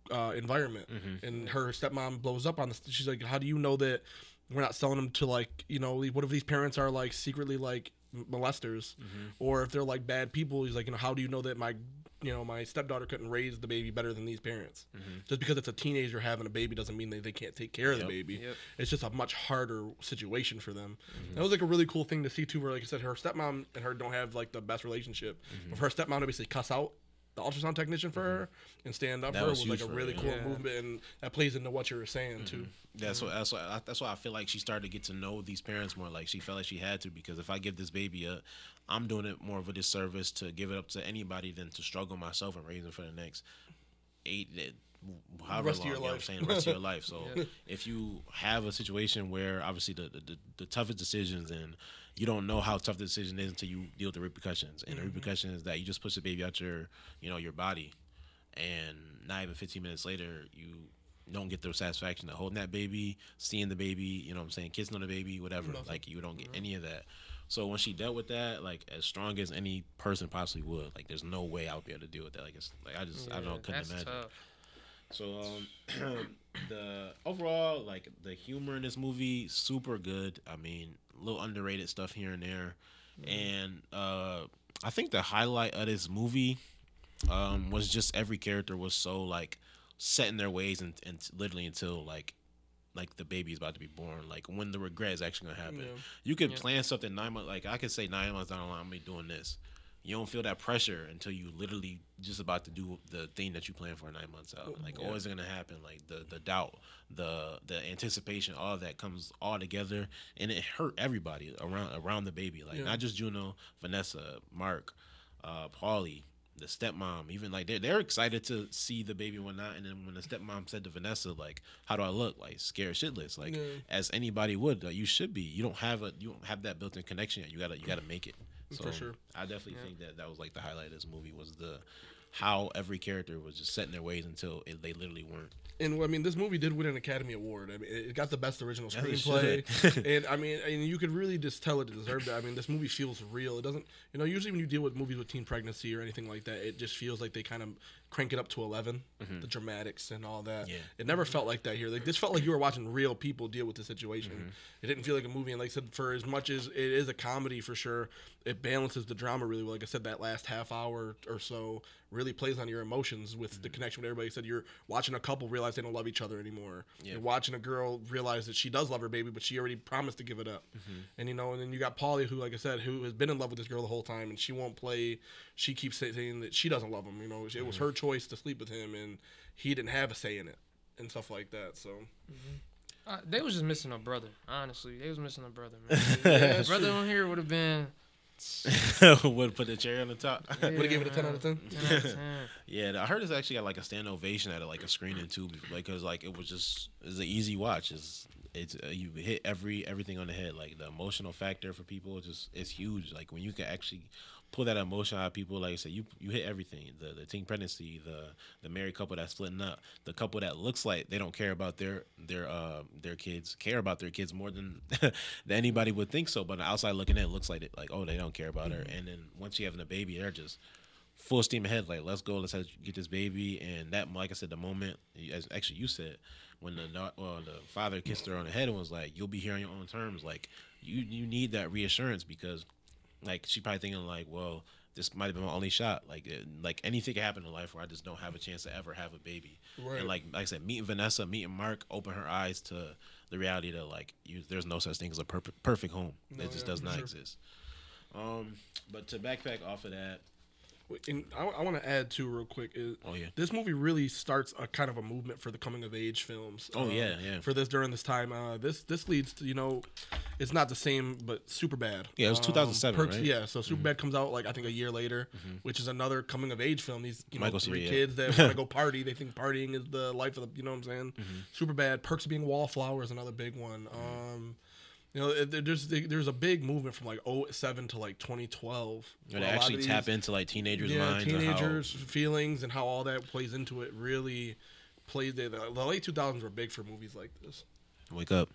uh, environment." Mm-hmm. And her stepmom blows up on this. She's like, "How do you know that we're not selling them to like you know what if these parents are like secretly like molesters, mm-hmm. or if they're like bad people?" He's like, "You know, how do you know that my you know, my stepdaughter couldn't raise the baby better than these parents. Mm-hmm. Just because it's a teenager having a baby doesn't mean that they can't take care of Yep. the baby. Yep. It's just a much harder situation for them. Mm-hmm. That was like a really cool thing to see too. Where like I said, her stepmom and her don't have like the best relationship. But for her stepmom to basically cuss out the ultrasound technician for her and stand up That for her was was like a her, really cool Yeah. movement, and that plays into what you were saying too. That's why. That's why. That's why I feel like she started to get to know these parents more. Like she felt like she had to because if I give this baby up, I'm doing it more of a disservice to give it up to anybody than to struggle myself and raise it for the next eight, eh, however Rest of long. your you know I'm saying, the rest of your life. So Yeah. if you have a situation where obviously the the the toughest decisions and you don't know how tough the decision is until you deal with the repercussions, and the repercussions is that you just push the baby out your you know your body, and not even 15 minutes later you don't get the satisfaction of holding that baby, seeing the baby, you know what I'm saying, kissing on the baby, whatever. Nothing. Like you don't get any of that. So when she dealt with that, like as strong as any person possibly would, like there's no way I would be able to deal with that. Like it's like I just I don't know, couldn't that's imagine. tough. So um, the overall like the humor in this movie super good. I mean, little underrated stuff here and there, and uh, I think the highlight of this movie um, was just every character was so like set in their ways and, and literally until like like the baby is about to be born. Like when the regret is actually gonna happen. Yeah. You could Yeah. plan something nine months. Like I could say nine months down the line, I'm gonna be doing this. You don't feel that pressure until you literally just about to do the thing that you plan for nine months out. Like, Yeah. always gonna happen. Like the the doubt, the the anticipation, all that comes all together, and it hurt everybody around around the baby. Like Yeah. not just Juno, Vanessa, Mark, uh, Paulie. The stepmom, even like they're they're excited to see the baby and whatnot. And then when the stepmom said to Vanessa, like, "How do I look?" Like scared shitless, like Yeah. as anybody would. Like, you should be. You don't have a you don't have that built-in connection yet. You gotta you gotta make it. So For sure. I definitely think that that was like the highlight of this movie was the how every character was just set in their ways until it, they literally weren't. And I mean, this movie did win an Academy Award. I mean, it got the best original screenplay, and I mean, and you could really just tell it deserved it. I mean, this movie feels real. It doesn't, you know, usually when you deal with movies with teen pregnancy or anything like that, it just feels like they kind of crank it up to 11 the dramatics and all that. Mm-hmm. Yeah. It never felt like that here. Like this felt like you were watching real people deal with the situation. Mm-hmm. It didn't feel like a movie. And like I said, for as much as it is a comedy for sure, it balances the drama really well. Like I said, that last half hour or so really plays on your emotions with Mm-hmm. the connection with everybody. Said you're watching a couple realize they don't love each other anymore. Yeah. You're watching a girl realize that she does love her baby, but she already promised to give it up. Mm-hmm. And you know, and then you got Paulie, who, like I said, who has been in love with this girl the whole time, and she won't play. She keeps saying that she doesn't love him. You know, it was Mm-hmm. her choice to sleep with him, and he didn't have a say in it, and stuff like that. So Uh, they was just missing a brother. Honestly, they was missing a brother. Man. yeah, brother on here would have been. would put the cherry on the top. Yeah, Would have gave it a ten out of ten. 10 out of 10. Yeah, I heard it's actually got like a stand ovation at it, like a screening too, because like it was just it's an easy watch. It's it's uh, you hit every everything on the head. Like the emotional factor for people, just it's huge. Like when you can actually pull that emotion out of people, like I said, you you hit everything. The the teen pregnancy, the the married couple that's splitting up, the couple that looks like they don't care about their their uh their kids, care about their kids more than than anybody would think so. But the outside looking in, it looks like it, like oh they don't care about her. And then once you having a baby, they're just full steam ahead. Like, let's go. Let's get this baby. And that, like I said, the moment, as actually you said, when the well, the father kissed her on the head and was like, "You'll be here on your own terms." Like, you you need that reassurance because, like, she probably thinking like, "Well, this might have been my only shot. Like, like anything can happen in life where I just don't have a chance to ever have a baby." Right. And like, like I said, meeting Vanessa, meeting Mark, open her eyes to the reality that like, you, there's no such thing as a perfect perfect home. No, it just yeah, does not sure. exist. Um, but to backpack off of that, And I, I want to add too, real quick. Is Oh, yeah. this movie really starts a kind of a movement for the coming of age films. Oh, um, yeah, yeah. For this during this time, uh, this this leads to you know, it's not the same, but Superbad. Yeah, it was 2007, right? Mm-hmm. Yeah, so Superbad comes out like I think a year later, which is another coming of age film. These you know Michael three Cera, yeah. kids that want to go party, they think partying is the life of the you know what I'm saying. Mm-hmm. Superbad. Perks of being wallflower is another big one. Um, you know, there's there's a big movement from like 07 to like 2012. Where where they a lot of actually tap into like teenagers' yeah, minds. and how- teenagers' feelings and how all that plays into it really plays. The, the late 2000s were big for movies like this. wake up.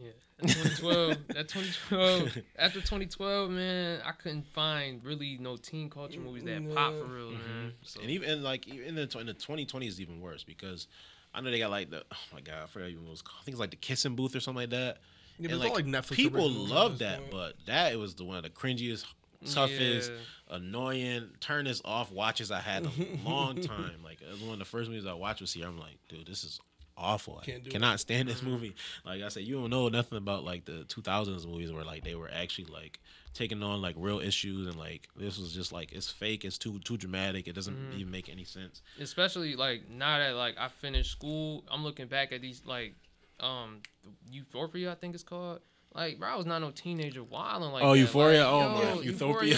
Yeah, that 2012. that 2012. After 2012, man, I couldn't find really no teen culture movies that mm, pop for real, mm-hmm. man. So, And even and like even in the, in the 2020s is even worse because I know they got like the oh my god I forgot even what it was called. I think it's like the kissing booth or something like that. Yeah, but and it's all, like, Netflix people originals love that, point. but that it was the one of the cringiest, toughest, Yeah. annoying, turn this off watches I had a long time. Like it was one of the first movies I watched was here. I'm like, dude, this is awful. I cannot stand this movie. Like I said, you don't know nothing about like the 2000s movies where like they were actually like taking on like real issues and like this was just like it's fake. It's too too dramatic. It doesn't even make any sense. especially like now that like I finished school, I'm looking back at these like um Euphoria, I think it's called. Like, bro, I was not no teenager wilding like Oh, that. Euphoria? Like, Oh, yo, my- Euphoria.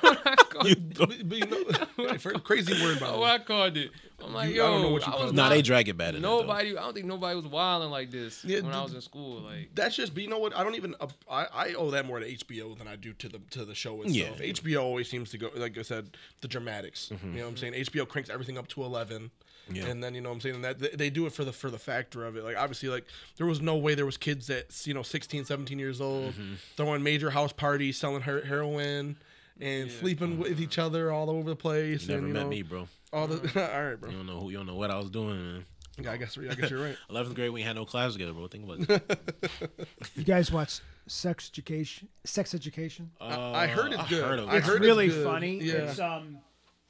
What I called it. but, but you know, for- crazy word what way. I called it. I'm like, You- yo, I don't know what you was it. Nah, not- they drag it bad. in it, though. Nobody, I don't think nobody was wilding like this Yeah, when I was in school. Like, That's just, but you know what? I don't even. Uh, I, I owe that more to HBO than I do to the to the show Yeah. itself. HBO always seems to go, like I said, the dramatics. You know what I'm saying? HBO cranks everything up to eleven. Yeah. And then you know what I'm saying and that they, they do it for the for the factor of it. Like obviously like there was no way there was kids that you know 16, 17 years old throwing major house parties, selling her- heroin and sleeping with each other all over the place. You never and, you met know, me, bro. All the all right, bro. You don't know who. You don't know what I was doing, man. Yeah, I guess I guess you're right. Eleventh grade, we had no class together, bro. Think about it. You guys watch Sex Education? Sex Education? I heard it's Uh, I heard it. it's heard really good. funny. Yeah. It's um,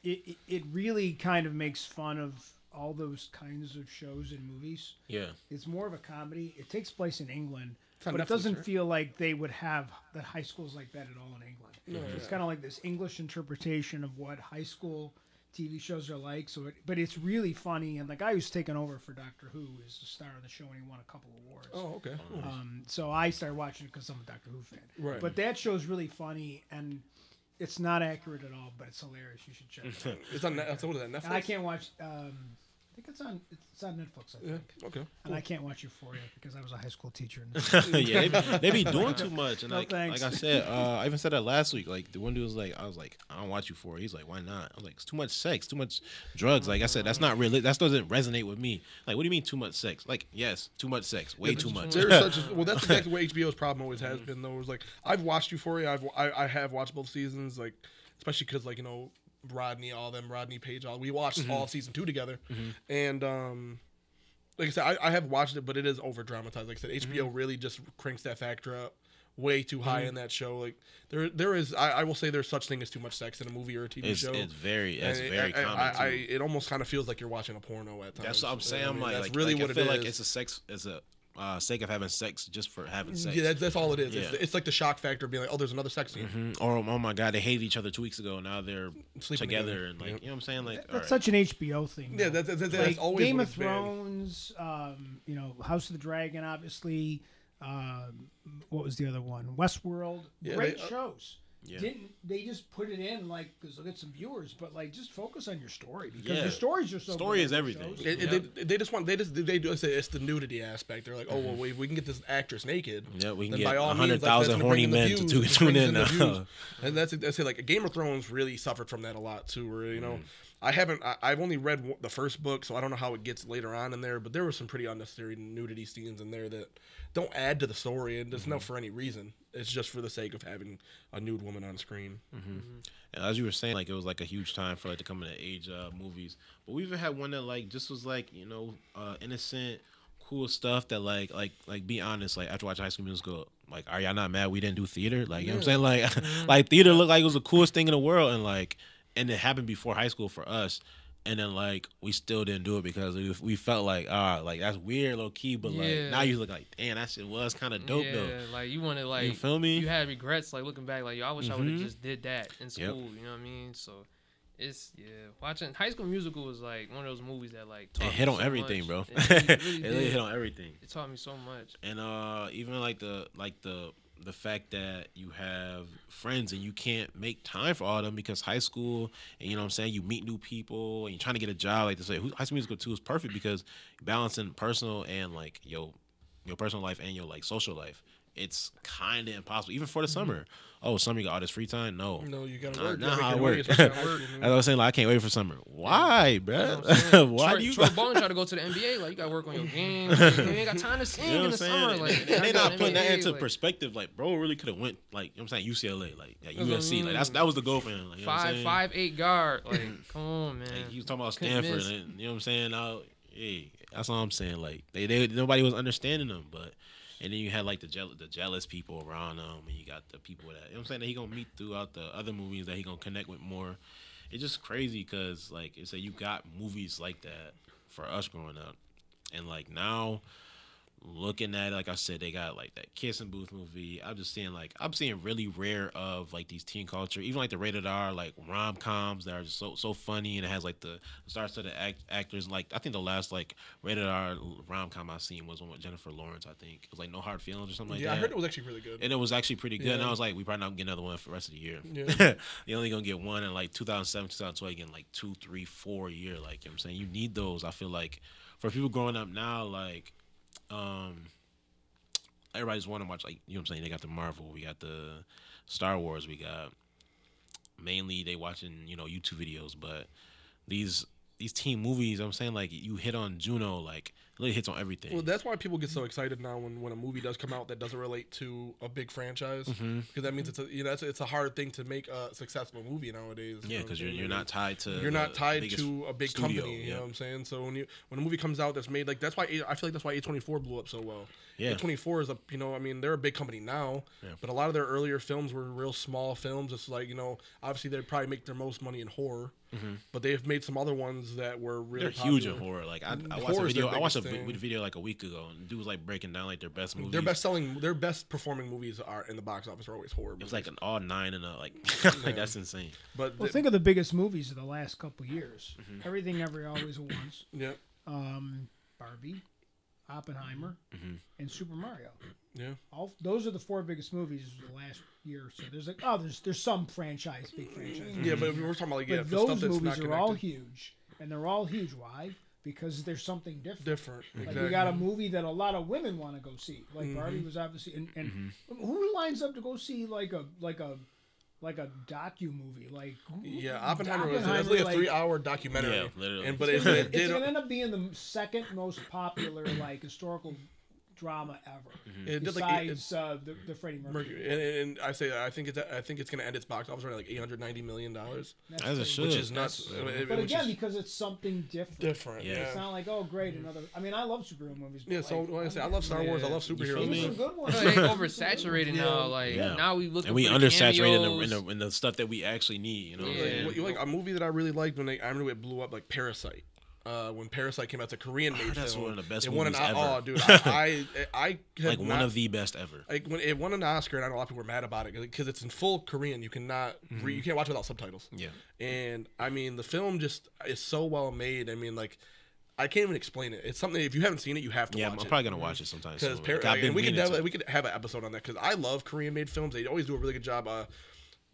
it it- it really kind of makes fun of all those kinds of shows and movies. Yeah. It's more of a comedy. It takes place in England, on but it doesn't right? feel like they would have that high schools like that at all in England. Yeah, It's kind of like this English interpretation of what high school TV shows are like. So, it, but it's really funny. And the guy who's taken over for Doctor Who is the star of the show, and he won a couple of awards. Oh, okay. Um, so I started watching it because I'm a Doctor Who fan. Right. But that show's really funny, and it's not accurate at all, but it's hilarious. You should check it out. It's on. Net- what is that? Netflix. And I can't watch. Um, I think it's on. It's on Netflix. I Yeah. think. Okay. And I can't watch Euphoria because I was a high school teacher. yeah, they, be- they be doing too much, and No, like, thanks. like I said, uh, I even said that last week. Like the one dude was like, I was like, I don't watch you for. He's like, why not? I was like, it's too much sex, too much drugs. Like I said, that's not really. That doesn't resonate with me. Like, what do you mean too much sex? Like, yes, too much sex, way too much. There's such a, well, that's exactly what HBO's problem always has been. Though, It was like I've watched Euphoria. I've I, I have watched both seasons. Like especially because like you know Rodney, all them Rodney Page, all we watched mm-hmm. all of season two together, mm-hmm. and um. Like I said, I, I have watched it, but it is over dramatized. Like I said, mm-hmm. HBO really just cranks that factor up way too high in that show. Like there, there is. I, I will say there's such thing as too much sex in a movie or a TV it's, show. it's very, it's And very I, common. I, it almost kind of feels like you're watching a porno at times. That's what I'm saying. I I'm mean, like, that's really like, what I feel is. like it's a sex, it's a uh, sake of having sex just for having sex. Yeah, that's, that's all it is. It's, Yeah. it's like the shock factor of being like, oh, there's another sex scene. Mhm. Or oh my god, they hated each other two weeks ago. Now they're Sleeping together, together. and like Yep. you know what I'm saying. Like That's all right. such an HBO thing. Yeah, though. that, that, that, that's like always Game of. Thrones, um, you know, House of the Dragon, obviously. Um, what was the other one? Westworld. Yeah, Great they- uh, shows. Yeah. Didn't they just put it in like because they'll get some viewers, but like just focus on your story because Yeah. your stories are so. Story good is on everything. shows. It, it- they, they just want they just they do say it's the nudity aspect. They're like, oh well, if we can get this actress naked. Yeah, we can then get by all means, 100,000 like, that's gonna horny bring in the men to views, tu- it tune brings in the now. views. And that's that's it. Like Game of Thrones really suffered from that a lot too. Where you know, Mm. I haven't I, I've only read w- the first book, so I don't know how it gets later on in there. But there were some pretty unnecessary nudity scenes in there that don't add to the story, and it's Mm-hmm. not for any reason. It's just for the sake of having a nude woman on screen. And as you were saying, like it was like a huge time for like to come into age uh, movies. But we even had one that like just was like you know uh, innocent, cool stuff that like like like be honest. Like after watching High School Musical, like are y'all not mad we didn't do theater? Like you know what I'm saying? Like like theater looked like it was the coolest thing in the world, and like and it happened before high school for us. And then like we still didn't do it because we, we felt like ah like that's weird low key, but like Yeah. now you look like damn that shit was kind of dope yeah, though. like you wanted like feel me? You had regrets like looking back, like yo, I wish I would have just did that in school. Yep. You know what I mean? So it's yeah, watching High School Musical was like one of those movies that like It hit on so everything, much. bro. It really, it really really hit on everything. It taught me so much. and uh even like the like the the fact that you have friends and you can't make time for all of them because high school and you know what I'm saying you meet new people and you're trying to get a job like this. Like, High School Musical 2 is perfect because balancing personal and like your your personal life and your like social life. It's kind of impossible even for the mm-hmm. summer. Oh, summer you got all this free time? No. No, you gotta work. nah, You how it work. especially in high school, As. I was saying, like, I can't wait for summer. Why, You know bruh? what I'm saying? Why Troy, do you? Troy Bowling try to go to the NBA? Like you gotta work on your game. You ain't got time to sing You know in the I'm summer. saying? Like and they not putting that into like, perspective. Like, bro, really could have went like you know what I'm saying UCLA, like at USC. Like that's that was the goal for him. Like, you know Five saying? five eight guard. Like come on, man. Like, he was talking about Stanford, and you know what I'm saying. Now, hey, that's all I'm saying. Like they, they nobody was understanding them, but and then you had like the jealous, the jealous people around him, and you got the people that you know I'm saying that he gonna meet throughout the other movies that he gonna connect with more. It's just crazy because like it's like you got movies like that for us growing up, and like now looking at it, like I said, they got like that kissing booth movie. I'm just seeing like I'm seeing really rare of like these teen culture, even like the rated R like rom coms that are just so so funny and it has like the stars to the act, actors. Like I think the last like rated R rom com I seen was one with Jennifer Lawrence. I think it was like No Hard Feelings or something like that. yeah. I heard it was actually really good. and it was actually pretty good. And I was like, we probably not get another one for the rest of the year. Yeah. You're only gonna get one in like 2007, 2012, again like two, three, four a year. Like you know what I'm saying, you need those. I feel like for people growing up now, like um everybody's wanting to watch like you know what I'm saying. They got the Marvel, we got the Star Wars, we got mainly they watching you know YouTube videos, but these these teen movies, I'm saying like you hit on Juno, like really hits on everything. Well, that's why people get so excited now when, when a movie does come out that doesn't relate to a big franchise, because Mm-hmm. that means it's a you know it's, it's a hard thing to make a successful movie nowadays. yeah, know because what you're you're not tied to you're not tied to a big studio, company. You know what I'm saying? So when you when a movie comes out that's made like that's why I feel like that's why A24 blew up so well. Yeah. A24 is a you know I mean they're a big company now, Yeah. but a lot of their earlier films were real small films. It's like you know obviously they probably make their most money in horror. but they've made some other ones that were really They're huge in horror. Like I, I watched a video. I watched a biggest vi- thing. video like a week ago, and dude was like breaking down like their best movies. Their best selling, their best performing movies are in the box office are always horror. It was Movies. like an all nine and a like, like that's insane. but Well, the- think of the biggest movies of the last couple years. Everything, every, always, at once. yeah, Um, Barbie, Oppenheimer, and Super Mario. yeah. All those are the four biggest movies of the last year or so. There's like oh, there's there's some franchise, big franchise. Yeah, but we're talking about like yeah, but the stuff those that's movies not are all huge, and they're all huge. Why? Because there's something different. different. Like exactly. we got a movie that a lot of women want to go see. Like Mm-hmm. Barbie was obviously, and, and who lines up to go see like a like a like a docu movie? Like Yeah, Oppenheimer, was Oppenheimer, it's like a three-hour documentary. Yeah, literally. And but It's it, it it's did. gonna end up being the second most popular like historical drama ever. It did like eight- Besides uh, the, the Freddie Mercury. Mercury. And, and I say I think it's I think it's gonna end its box office around like 890 million dollars, That's As it should. which is nuts. It- But again, is because it's something different. different. Yeah. Yeah. It's not like oh great another. I mean I love superhero movies. But Yeah. So like, like I say, I love Star Wars. I love superheroes. superhero Give me me? some movies. good ones. They oversaturated now. Like Yeah. now we look and we for undersaturated in the, in, the, in the stuff that we actually need. You know, what I'm Yeah. saying? Like, like a movie that I really liked when they I remember it blew up like Parasite. Uh, when Parasite came out, a Korean made that's film. one of the best it won an, movies ever. Oh, dude, I I, I like one not- of the best ever. like when it won an Oscar, and I know a lot of people were mad about it because it's in full Korean. You cannot re, you can't watch without subtitles. Yeah. And I mean, the film just is so well made. I mean, like I can't even explain it. It's something if you haven't seen it, you have to Yeah, I'm watch it. probably gonna watch it sometime. Because. Par- Like, I've been and we could definitely, we could have an episode on that because I love Korean made films. They always do a really good job. Uh,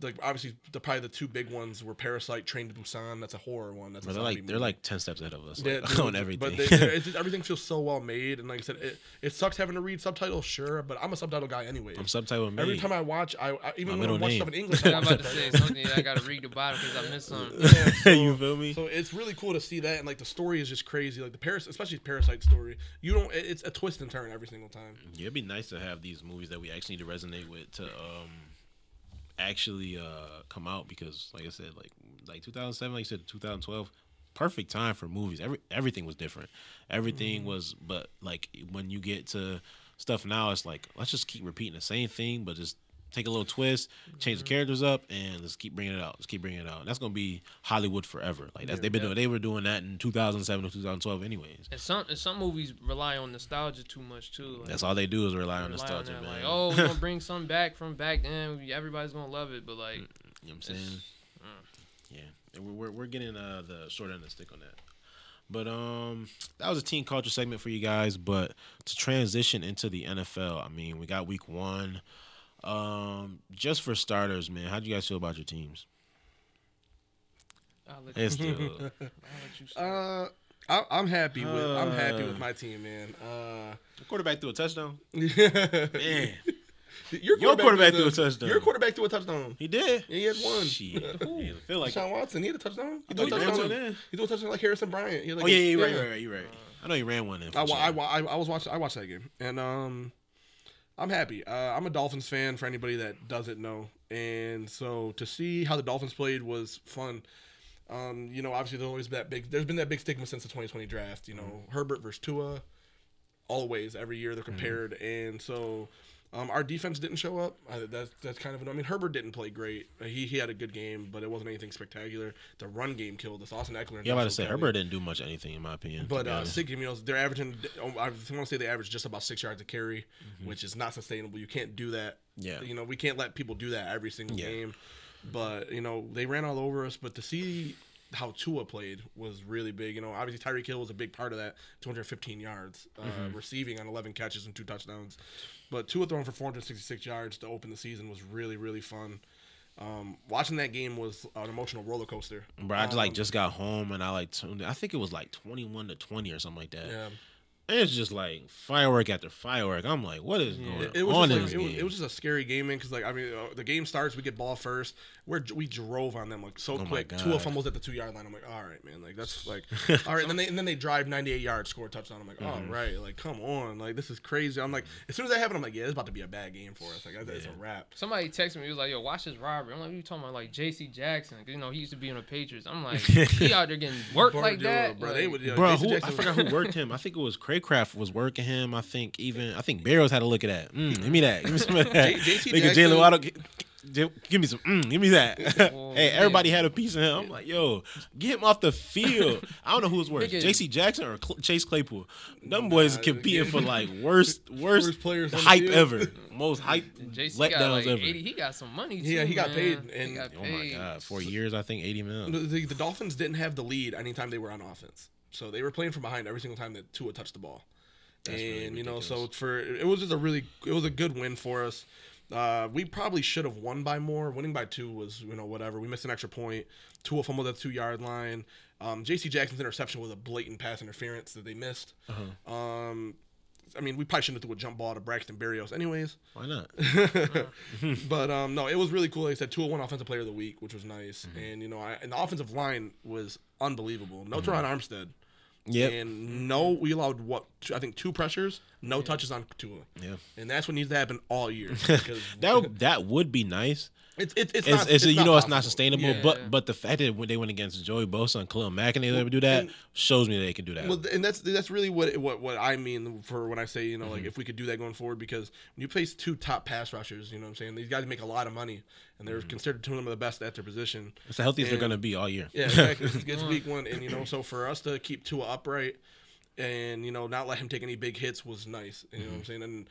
like obviously, the probably the two big ones were Parasite, Train to Busan. That's a horror one. That's a they're zombie like they're like ten steps ahead of us Yeah, like, dude, on everything. But they, they're- just, everything feels so well made, and like I said, it, it sucks having to read subtitles, sure, but I'm a subtitle guy anyway. I'm subtitle made. Every time I watch, I, I even My when I middle watch name. stuff in English, I I'm watch about to subtitles. say something. I gotta read the bottom because I missed something. Yeah, so- you feel me? So it's really cool to see that, and like the story is just crazy. Like the Paris, especially Parasite story, you don't. it- It's a twist and turn every single time. Yeah, it'd be nice to have these movies that we actually need to resonate with to um actually uh come out because like I said, like like 2007, like you said, 2012, perfect time for movies. Every everything was different. Everything Mm-hmm. was but like when you get to stuff now, it's like let's just keep repeating the same thing, but just take a little twist, change Mm-hmm. the characters up, and let's keep bringing it out. Let's keep bringing it out. And that's gonna be Hollywood forever. Like that's they've been doing. They were doing that in 2007 or 2012, anyways. And some and some movies rely on nostalgia too much too. Like, That's all they do is rely on rely nostalgia, that, man. Like, oh, we're gonna bring something back from back then. Everybody's gonna love it, but like, You know what I'm saying? Yeah, and we're, we're we're getting uh, the short end of the stick on that. But um, that was a teen culture segment for you guys. But to transition into the NFL, I mean, we got week one. Um, just for starters, man, how do you guys feel about your teams? I'll let, It's you, still, I'll let you start. Uh, I, I'm happy with I'm happy Uh. with my team, man. Uh, quarterback threw a touchdown. your Man, quarterback, quarterback threw threw a touchdown. Your quarterback threw a touchdown. he did. Yeah, he had one. Shit, yeah, feel like. Sean Watson, he had a touchdown. He thought threw a he touchdown. one in. He threw a touchdown like Harrison Bryant. He had like Oh yeah, a- yeah, you're right, you're right, you're right. I know he ran one in. I, sure. I, I, I was watching. I watched that game, and um, I'm happy. Uh, I'm a Dolphins fan. For anybody that doesn't know, and so to see how the Dolphins played was fun. Um, you know, obviously there's always that big. There's been that big stigma since the 2020 draft. You know, Herbert versus Tua. Always, every year they're compared, and so um, our defense didn't show up. I, that's that's kind of. I mean, Herbert didn't play great. Uh, He he had a good game, but it wasn't anything spectacular. The run game killed us. Austin Ekeler. yeah, I'm about to say Kelly. Herbert didn't do much anything in my opinion. But uh, six, you know, they're averaging. oh, I want to say they average just about six yards a carry, Mm-hmm. which is not sustainable. You can't do that. Yeah. You know, we can't let people do that every single Yeah. game. But you know, they ran all over us. But to see how Tua played was really big. You know, obviously Tyreek Hill was a big part of that. 215 yards, uh, Mm-hmm. receiving on 11 catches and two touchdowns. But Tua throwing for 466 yards to open the season was really really fun. Um, watching that game was an emotional roller coaster. Bro, I just like Um, just got home and I like tuned. I think it was like twenty one to twenty or something like that. yeah. And it's just like firework after firework. I'm like, what is going It, it was on just in like, this it, was, game? it was just a scary game, man. Because like I mean, uh, the game starts, we get ball first. We're we drove on them like so Oh my quick. God. Tua fumbles at the two yard line. I'm like, all right, man. Like that's like, all right. And then they and then they drive 98 yards, score a touchdown. I'm like, Mm-hmm. all right, like come on, like this is crazy. I'm like, as soon as that happened, I'm like, yeah, it's about to be a bad game for us. Like that's a wrap. Somebody texted me. He was like, "Yo, watch this robbery." I'm like, "You talking about like J.C. Jackson? 'Cause, You know, he used to be on the Patriots." I'm like, "He out there getting worked like Bro, that?" bro. Like, They would, yeah, Bro, who, I forgot who worked him. I think it was Cracraft was working him. I think even I think Berrios had to look at that. Mm, give me that. Give me some of that. J- JC Jackson- Jalen Waddle. Give me some, mm, give me that. Whoa, hey, everybody had a piece of him. I'm like, yo, get him off the field. I don't know who was worse, J.C. Jackson or Cl- Chase Claypool. Them boys Nah, competing yeah. for like worst, worst, Worst players hype ever, most hype JC got letdowns like ever. 80. He got some money. Too, Yeah, he got man. paid, and- got Oh my god, four years, I think eighty mil. The, the, the Dolphins didn't have the lead anytime they were on offense, so they were playing from behind every single time that Tua touched the ball. That's and really you know, so for it was just a really it was a good win for us. Uh, we probably should have won by more. Winning by two was you know whatever. We missed an extra point. Tua fumbled at the two yard line. Um, J.C. Jackson's interception was a blatant pass interference that they missed. Uh-huh. Um, I mean, we probably shouldn't have threw a jump ball to Braxton Berrios, anyways. Why not? but um, no, it was really cool. Like I said, Tua won Offensive Player of the Week, which was nice. Mm-hmm. And you know, I, and the offensive line was unbelievable. No Terron Armstead. Yep. And no, we allowed what two- I think two pressures, no touches on Tua. Yeah. And that's what needs to happen all year. That that would be nice. It's it's it's, It's, not, it's, you know it's not sustainable, Yeah. but but the fact that when they went against Joey Bosa and Khalil Mack and they were able to do that and- shows me they can do that. Well, and that's that's really what what what I mean for when I say you know Mm-hmm. like if we could do that going forward because when you face two top pass rushers, you know what I'm saying these guys make a lot of money and Mm-hmm. they're considered two of them the best at their position. it's the healthiest they're gonna be all year. Yeah, exactly. it's, it's week one, and you know, so for us to keep Tua upright and you know not let him take any big hits was nice. You know what I'm saying? And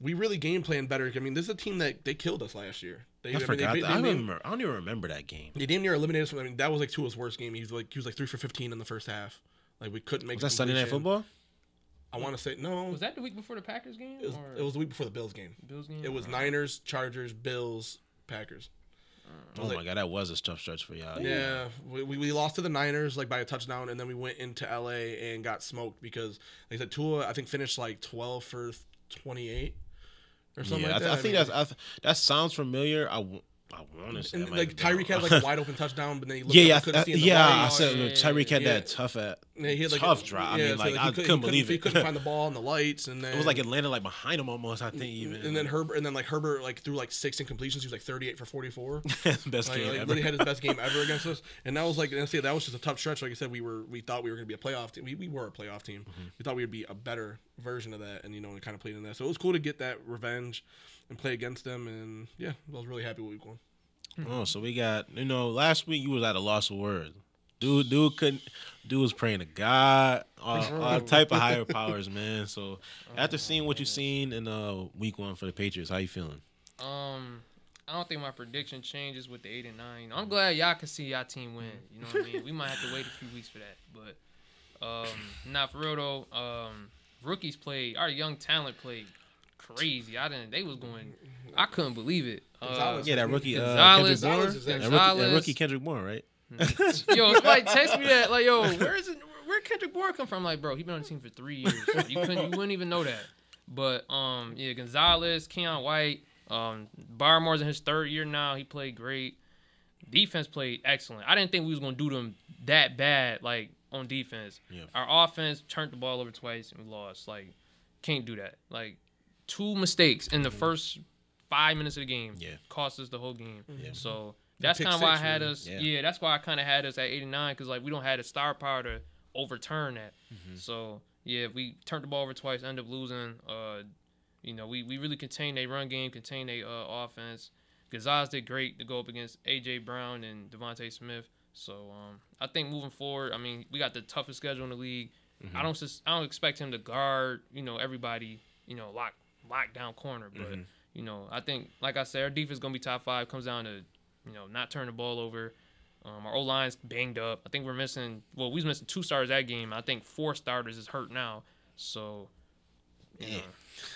we really game plan better. I mean, this is a team that they killed us last year. They, I mean, forgot. They, that. they, I, they, remember, I don't even remember that game. they damn near eliminated us. I mean, that was like Tua's worst game. He was like he was like three for 15 in the first half. Like we couldn't make. Was that Sunday Night. Football? I want to say no. Was that the week before the Packers game? It was, or it was the week before the Bills game. Bills game? It was Niners, Chargers, Bills, Packers. Oh like- my god, that was a tough stretch for y'all. Yeah, we, we, we lost to the Niners like by a touchdown, and then we went into LA and got smoked because, like I said, Tua I think finished like twelve for twenty eight or something Yeah, like I, th- that. I think mean, that's I th- that sounds familiar. I, w- I want to say and, that like Tyreek had like a wide open touchdown, but then he looked yeah, up yeah, couldn't I, see in the yeah. I said yeah, Tyreek had yeah. that tough at Yeah, he had like tough a, drop. I mean, so, like, he I couldn't- couldn't believe He it. He couldn't find the ball in the lights, and then It was like it landed like behind him almost. I think even. and then Herbert, and then like Herbert like threw like six incompletions. He was like thirty eight for forty four. best Like, game like, ever. really had his best game ever against us, and that was like, and see, that was just a tough stretch. Like I said, we were we thought we were going to be a playoff team. We, we were a playoff team. Mm-hmm. We thought we would be a better version of that, and you know, and kind of played in that. So it was cool to get that revenge and play against them, and yeah, I was really happy with week one. Oh, so we got you know last week you was at a loss of words. Dude, dude couldn't. Dude was praying to God, all, all type of higher powers, man. So after seeing what you've seen in uh week one for the Patriots, how you feeling? Um, I don't think my prediction changes with the eight and nine. I'm glad y'all can see y'all team win. You know what I mean? We might have to wait a few weeks for that, but um, not for real though. Um, rookies played. Our young talent played crazy. I didn't. They was going. I couldn't believe it. Uh, Yeah, that rookie uh, Gonzalez- Kendrick Bourne. Gonzalez That rookie, that rookie Kendrick Bourne, right? yo, somebody text me that like, yo, where is it? Where Kendrick Bourne come from? Like, bro, he been on the team for three years. You couldn't, you wouldn't even know that. But um, yeah, Gonzalez, Keion White, um, Barmore's in his third year now. He played great. Defense played excellent. I didn't think we was gonna do them that bad, like on defense. Yeah. Our offense turned the ball over twice and we lost. Like, can't do that. Like, two mistakes in the first five minutes of the game. Yeah. cost us the whole game. Yeah. So that's kind of why I had really. us. Yeah. Yeah. that's why I kind of had us at 89 because like we don't have the star power to overturn that. So yeah, if we turned the ball over twice, end up losing. Uh, you know, we, we really contained a run game, contained a uh, offense. Gonzalez did great to go up against AJ Brown and DeVonta Smith. So um, I think moving forward, I mean, we got the toughest schedule in the league. I don't sus- I don't expect him to guard, you know, everybody, you know, lock lock down corner, but you know, I think like I said, our defense gonna be top five. Comes down to, you know, not turn the ball over. Um, our O line's banged up. I think we're missing. Well, we was missing two stars that game. I think four starters is hurt now. So, you know,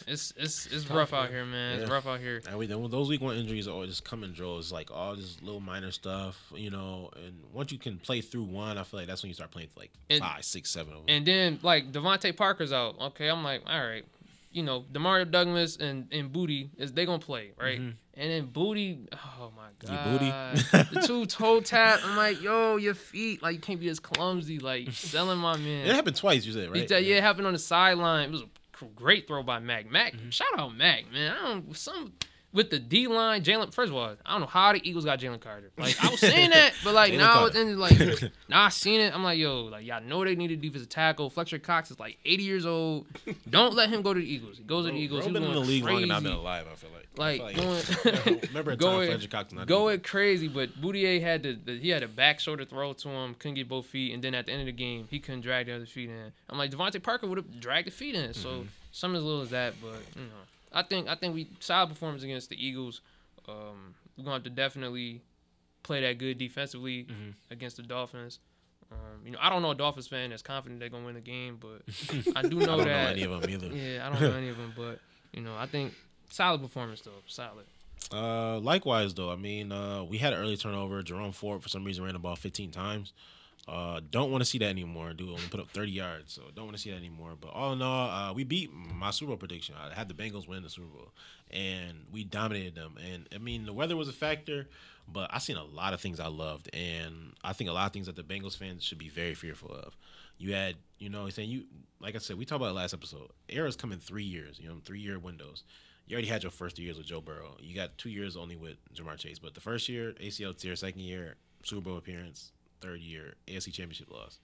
it's it's it's rough out here, man. It's rough out here. And we those week one injuries are just come in droves, like all this little minor stuff, you know. And once you can play through one, I feel like that's when you start playing for like And- five, six, seven of them. And then like DeVante Parker's out. Okay, I'm like, all right, you know, Demario Douglas and and Boutte is they gonna play right? Mm-hmm. And then Boutte, oh my Your god, booty? the two toe tap. I'm like, yo, your feet, like you can't be as clumsy, like selling my man. it happened twice, you said, He right? said, yeah, it happened on the sideline. It was a great throw by Mac. Mac, Mm-hmm. shout out Mac, man. I don't some with the D line, Jalen. First of all, I don't know how the Eagles got Jalen Carter. Like I was saying that, but like now it's in like now I seen it. I'm like, yo, like y'all know they need a defensive tackle. Fletcher Cox is like 80 years old. Don't let him go to the Eagles. He goes to the Eagles. Bro He's been in the league crazy. longer than I've been alive. I feel like. Like, I going, feel like- remember going, Fletcher Cox not going crazy, but Boutte had the, the he had a back shoulder throw to him, couldn't get both feet, and then at the end of the game, he couldn't drag the other feet in. I'm like DeVante Parker would have dragged the feet in, so Mm-hmm. some as little as that, but you know, I think I think we solid performance against the Eagles. Um, we're gonna have to definitely play that good defensively Mm-hmm. against the Dolphins. Um, you know, I don't know a Dolphins fan that's confident they're gonna win the game, but I do know that I don't know any of them either. yeah, I don't know any of them, but you know, I think solid performance though, solid. Uh, likewise though, I mean, uh, we had an early turnover. Jerome Ford for some reason ran the ball 15 times. Uh, don't want to see that anymore. Dude only put up 30 yards, so don't want to see that anymore. But all in all, uh, we beat my Super Bowl prediction. I had the Bengals win the Super Bowl, and we dominated them. And I mean, the weather was a factor, but I seen a lot of things I loved, and I think a lot of things that the Bengals fans should be very fearful of. You had, you know, saying you, like I said, we talked about last episode. Era's come in three years, you know, three year windows. You already had your first two years with Joe Burrow. You got two years only with Ja'Marr Chase. But the first year, ACL tear, second year, Super Bowl appearance, third year, AFC Championship loss.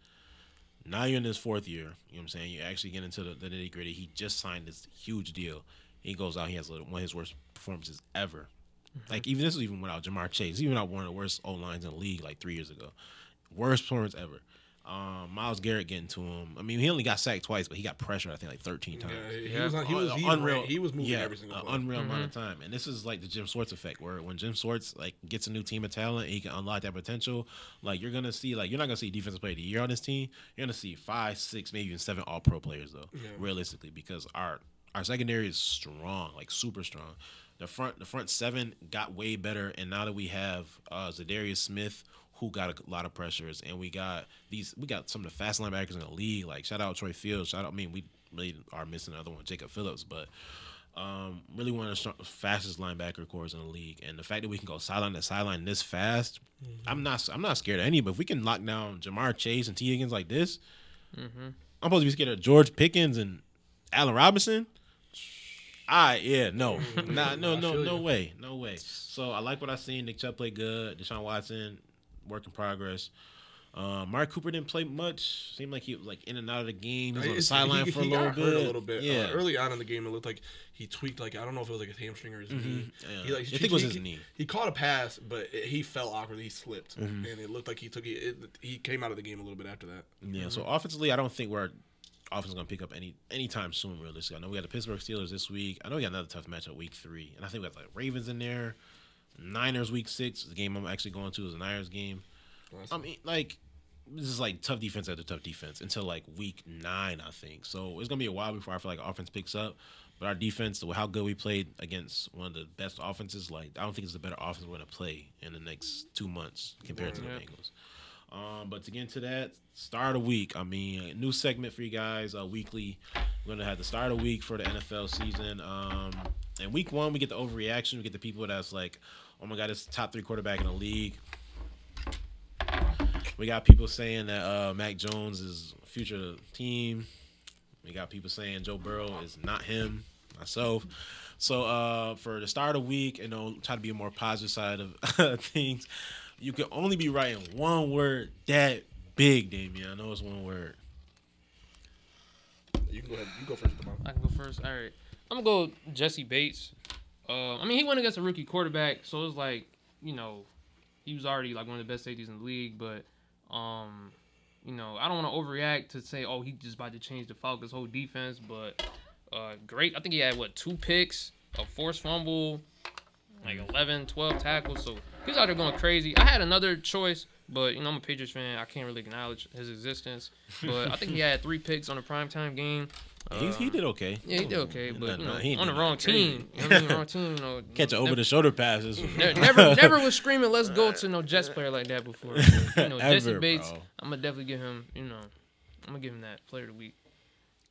Now you're in this fourth year. You know what I'm saying? You actually get into the, the nitty gritty. He just signed this huge deal. He goes out. He has one of his worst performances ever. Mm-hmm. Like even this is even without Ja'Marr Chase. Even out one of the worst O lines in the league like three years ago. Worst performance ever. Um, Myles Garrett getting to him. I mean, he only got sacked twice, but he got pressured. I think like 13 times. Yeah, he Yeah. was on, he was Uh, he, unreal. He was moving yeah, every single uh, play. unreal amount Mm-hmm. of time. And this is like the Jim Schwartz effect, where when Jim Schwartz like gets a new team of talent, and he can unlock that potential. Like you're gonna see, like you're not gonna see defensive player of the year on this team. You're gonna see five, six, maybe even seven All Pro players though, realistically, because our our secondary is strong, like super strong. The front the front seven got way better, and now that we have uh, Za'Darius Smith. Who got a lot of pressures, and we got these. We got some of the fast linebackers in the league. Like shout out Troy Fields. Shout out. I mean, we really are missing another one, Jacob Phillips, but um, really one of the strong, fastest linebacker cores in the league, and the fact that we can go sideline to sideline this fast, I'm not I'm not scared of any. But if we can lock down Ja'Marr Chase and Tee Higgins like this, I'm supposed to be scared of George Pickens and Allen Robinson. I yeah no nah, no no no way no way. So I like what I seen. Nick Chubb played good. Deshaun Watson work in progress. Uh, Mark Cooper didn't play much. Seemed like he was like in and out of the game. He was on the sideline for a he little bit. hurt a little bit. Yeah, Uh, early on in the game, it looked like he tweaked. Like I don't know if it was like his hamstring or his knee. Mm-hmm. Yeah. He, like, I think it was his he- knee. He caught a pass, but it, he fell awkwardly. He slipped, Mm-hmm. and it looked like he took it. He came out of the game a little bit after that. Yeah, so offensively, I don't think we're offense going to pick up any anytime soon. Realistically, I know we got the Pittsburgh Steelers this week. I know we got another tough matchup week three, and I think we got like Ravens in there. Niners week six. The game I'm actually going to is a Niners game. I mean, like this is like tough defense after tough defense until like week nine, I think. So it's gonna be a while before I feel like offense picks up. But our defense, how good we played against one of the best offenses, like I don't think it's a better offense we're gonna play in the next two months compared to the Yeah. Bengals. Um, but to get into that start of week, I mean, a new segment for you guys, uh, weekly. We're gonna have the start of week for the NFL season. Um, and week one, we get the overreaction. We get the people that's like, "Oh my god, it's top three quarterback in the league." We got people saying that uh, Mac Jones is future team. We got people saying Joe Burrow is not him. Myself. So uh, for the start of the week, you know, try to be a more positive side of things. You can only be writing one word that big, Damien. I know it's one word. You can go ahead. You go first, Demar. I can go first. All right. I'm gonna go Jessie Bates. Uh, I mean, he went against a rookie quarterback, so it was like, you know, he was already like one of the best safeties in the league. But, um, you know, I don't want to overreact to say, oh, he just about to change the Falcons' whole defense. But, uh, great. I think he had what two picks, a forced fumble, like 11, 12 tackles. So he's out there going crazy. I had another choice, but you know, I'm a Patriots fan. I can't really acknowledge his existence. But I think he had three picks on a primetime game. He, he did okay. Yeah, he did okay, but Nah, you nah, know, he on the do wrong team. You I mean? Wrong team. You know, Catch an never, over the shoulder passes. ne- never, never was screaming, "Let's go" to no Jets player like that before. But, you know, Jessie Bates. bro. I'm gonna definitely give him. You know, I'm gonna give him that player of the week.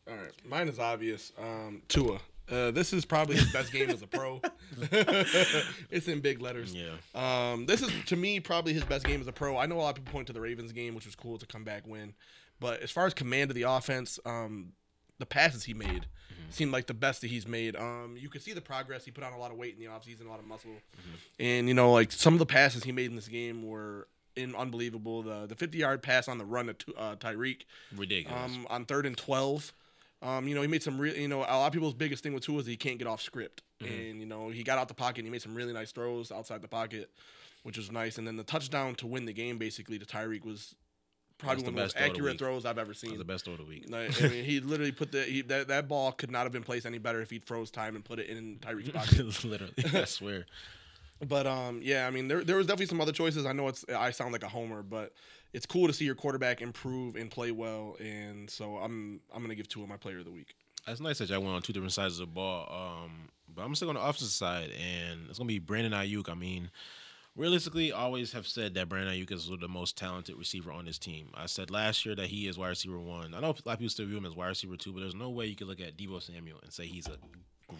All right, mine is obvious. Um, Tua. Uh, this is probably his best game as a pro. it's in big letters. Yeah. Um, this is to me probably his best game as a pro. I know a lot of people point to the Ravens game, which was cool to come back win, but as far as command of the offense, um, the passes he made seemed like the best that he's made. Um, you could see the progress. He put on a lot of weight in the offseason, a lot of muscle, and you know, like some of the passes he made in this game were in unbelievable. The the 50 yard pass on the run to uh, Tyreek Ridiculous. um, on third and 12. Um, you know, he made some real, you know, a lot of people's biggest thing with Tua is he can't get off script. And, you know, he got out the pocket and he made some really nice throws outside the pocket, which was nice. And then the touchdown to win the game, basically, to Tyreek was probably one of the most of the accurate throws I've ever seen. the best throw of the week. Like, I mean, he literally put the he, that that ball could not have been placed any better if he froze time and put it in Tyreek's pocket. Literally, I swear. But um, yeah, I mean, there there was definitely some other choices. I know it's I sound like a homer, but it's cool to see your quarterback improve and play well. And so I'm I'm gonna give Tua my player of the week. That's nice that y'all went on two different sides of the ball. Um, but I'm still on the opposite side, and it's gonna be Brandon Aiyuk. I mean, realistically, I always have said that Brandon Aiyuk is the most talented receiver on this team. I said last year that he is wide receiver one. I know a lot of people still view him as wide receiver two, but there's no way you could look at Deebo Samuel and say he's a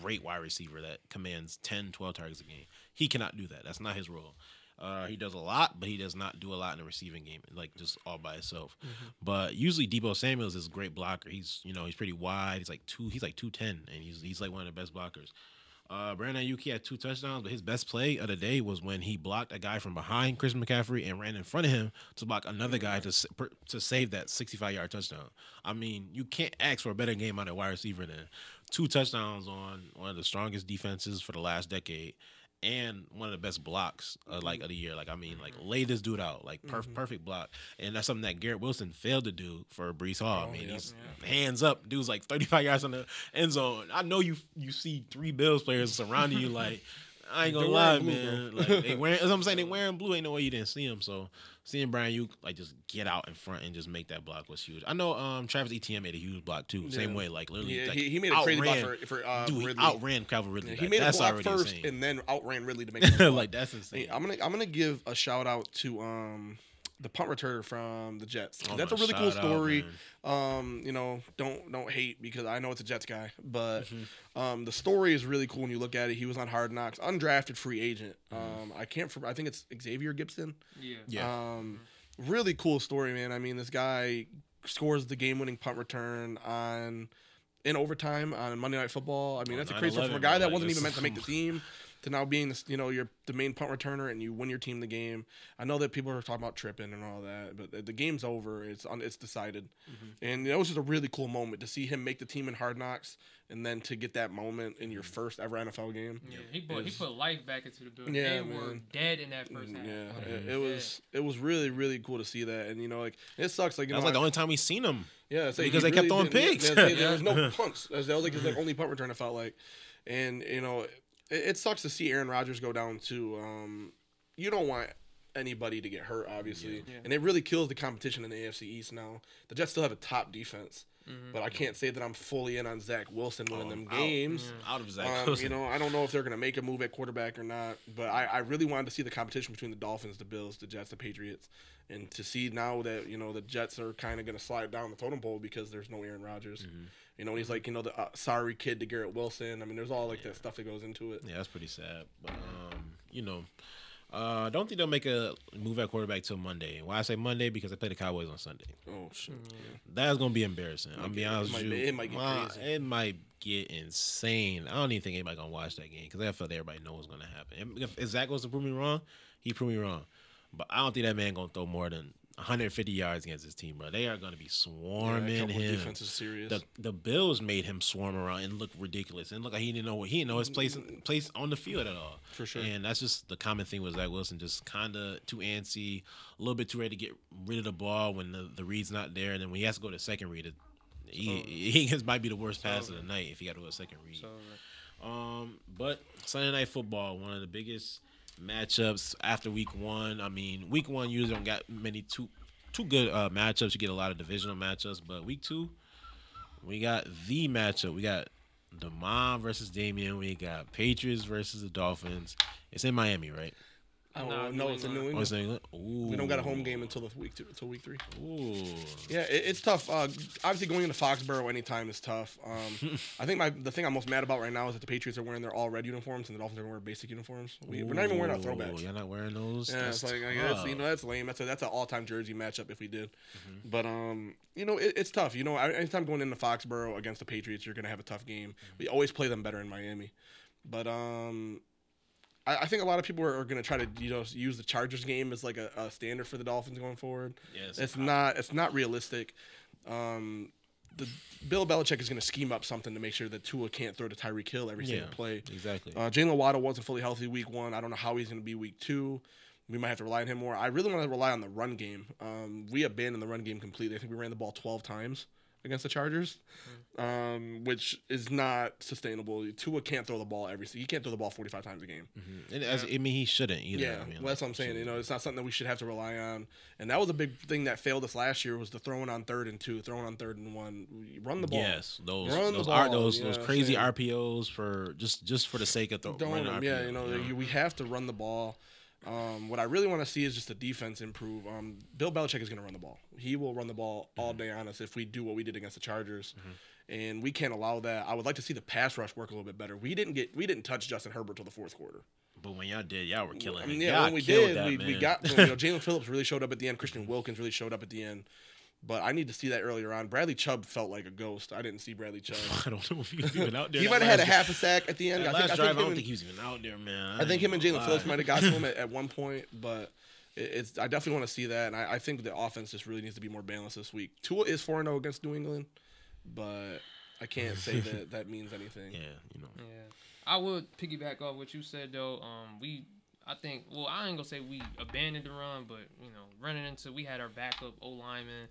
great wide receiver that commands 10, 12 targets a game. He cannot do that. That's not his role. Uh, he does a lot, but he does not do a lot in the receiving game, like just all by himself. But usually Deebo Samuels is a great blocker. He's you know he's pretty wide. He's like two. He's like two ten, and he's he's like one of the best blockers. Uh, Brandon Aiyuk he had two touchdowns, but his best play of the day was when he blocked a guy from behind Chris McCaffrey and ran in front of him to block another guy to to save that 65 yard touchdown. I mean, you can't ask for a better game out of a wide receiver than two touchdowns on one of the strongest defenses for the last decade. And one of the best blocks uh, mm-hmm. like of the year. Like I mean, like mm-hmm. lay this dude out, like perf- mm-hmm. perfect block, and that's something that Garrett Wilson failed to do for Breece Hall. I oh, mean, yeah. he's hands up, dude's like 35 yards on the end zone. I know you you see three Bills players surrounding you, like I ain't gonna lie, blue, man. bro. Like they wearing, as I'm saying, they wearing blue. Ain't no way you didn't see him. So seeing Brian you like just get out in front and just make that block was huge. I know um Travis Etienne made a huge block too. Same Yeah. way, like literally, Yeah, like, he, he made a crazy block outran- for, for uh, dude, he Ridley. outran Calvin Ridley. Yeah, he made That's a block first insane. and then outran Ridley to make the block. like that's insane. Hey, I'm gonna I'm gonna give a shout out to um the punt returner from the Jets. Oh, That's a really cool shout out, story. um, you know, don't don't hate because I know it's a Jets guy, but Mm-hmm. um, the story is really cool when you look at it. He was on Hard Knocks, undrafted free agent. Um, I can't. I think it's Xavier Gipson. Yeah. Mm-hmm. Yeah. Um, really cool story, man. I mean, this guy scores the game-winning punt return on in overtime on Monday Night Football. I mean, On that's a crazy story from a guy that wasn't even meant to make the team to now being this, you know, you're the main punt returner and you win your team the game. I know that people are talking about tripping and all that, but the, the game's over. It's on. It's decided, mm-hmm. and that was just a really cool moment to see him make the team in Hard Knocks, and then to get that moment in your mm-hmm. first ever NFL game. Yeah, he put he put life back into the building. Yeah, they were dead in that first mm, half. Yeah, Like, it, it was it was really really cool to see that, and you know, like it sucks. Like you That was know, like the I- only time we seen him. Yeah, so Because he they kept really throwing didn't- yeah, there, there was no punts. That was like his like, only punt return. It felt like, and you know, it, it sucks to see Aaron Rodgers go down too. Um, you don't want anybody to get hurt, obviously, Yeah. and it really kills the competition in the AFC East now. The Jets still have a top defense, Mm-hmm. but I can't say that I'm fully in on Zach Wilson winning Oh, them out. games. Out of Zach Um, Wilson. you know, I don't know if they're going to make a move at quarterback or not, but I, I really wanted to see the competition between the Dolphins, the Bills, the Jets, the Patriots, and to see now that you know the Jets are kind of going to slide down the totem pole because there's no Aaron Rodgers. Mm-hmm. You know, he's like you know the uh, sorry kid to Garrett Wilson. I mean, there's all like that stuff that goes into it. Yeah, that's pretty sad. But um, you know, uh, I don't think they'll make a move at quarterback till Monday. Why I say Monday because they play the Cowboys on Sunday. Oh shit! That's gonna be embarrassing. I'm be- be honest with be- you. it might get Uh, crazy. It might get insane. I don't even think anybody gonna watch that game because I feel like everybody knows what's gonna happen. If, if Zach goes to prove me wrong, he prove me wrong. But I don't think that man gonna throw more than 150 yards against his team, bro. They are gonna be swarming of him. The the Bills made him swarm around and look ridiculous and look like he didn't know what he didn't know his place place on the field at all. For sure. And that's just the common thing was Zach Wilson, just kind of too antsy, a little bit too ready to get rid of the ball when the, the read's not there, and then when he has to go to second read, it, he he just might be the worst pass of the night if he got to go to second read. So, Um, but Sunday night football, one of the biggest matchups after week one. I mean, week one usually don't got many too too good uh, matchups. You get a lot of divisional matchups, but week two, we got the matchup. We got Demond versus Damian. We got Patriots versus the Dolphins. It's in Miami, right? Oh Nah, no, New it's in New England. Oh, England. it's in England? Ooh. We don't got a home game until the week two, until week three. Ooh. Yeah, it, it's tough. Uh, obviously, going into Foxborough anytime is tough. Um, I think my the thing I'm most mad about right now is that the Patriots are wearing their all red uniforms and the Dolphins are wearing basic uniforms. We, we're not even wearing our throwbacks. You're not wearing those. Yeah, That's it's like I guess, tough. you know that's lame. That's a, that's an all time jersey matchup if we did. Mm-hmm. But um, you know it, it's tough. You know, anytime going into Foxborough against the Patriots, you're gonna have a tough game. Mm-hmm. We always play them better in Miami, but um. I I think a lot of people are, are going to try to you know use the Chargers game as like a, a standard for the Dolphins going forward. Yes. It's not it's not realistic. Um, the Bill Belichick is going to scheme up something to make sure that Tua can't throw to Tyreek Hill every yeah, single play. Exactly. Uh, Jalen Waddle wasn't fully healthy week one. I don't know how he's going to be week two. We might have to rely on him more. I really want to rely on the run game. Um, we abandoned the run game completely. I think we ran the ball 12 times against the Chargers, um, which is not sustainable. Tua can't throw the ball every. He can't throw the ball 45 times a game. and as, I mean, he shouldn't either. Yeah, I mean, well, that's what I'm saying. You know, it's not something that we should have to rely on. And that was a big thing that failed us last year was the throwing on third and two, throwing on third and one. Run the ball. Yes, those Run those, are, ball, those those crazy? RPOs for just just for the sake of throwing. Them. Yeah, you know, you- we have to run the ball. Um, what I really want to see is just the defense improve. Um, Bill Belichick is going to run the ball. He will run the ball all Mm-hmm. day on us if we do what we did against the Chargers, and we can't allow that. I would like to see the pass rush work a little bit better. We didn't get we didn't touch Justin Herbert till the fourth quarter. But when y'all did, y'all were killing I him. mean, yeah, when we did, that, we, we got you know Jaelan Phillips really showed up at the end. Christian Wilkins really showed up at the end. But I need to see that earlier on. Bradley Chubb felt like a ghost. I didn't see Bradley Chubb. I don't know if he was even out there. he might have had a half a sack at the end. I think, last I drive, think I don't and- think he was even out there, man. I think him and Jaelan Phillips might have got to him at, at one point, but it's I definitely want to see that, and I, I think the offense just really needs to be more balanced this week. Tua is four zero against New England, but I can't say that that means anything. Yeah, you know. Yeah, I would piggyback off what you said though. Um, we, I think, well, I ain't gonna say we abandoned the run, but you know, running into we had our backup O lineman.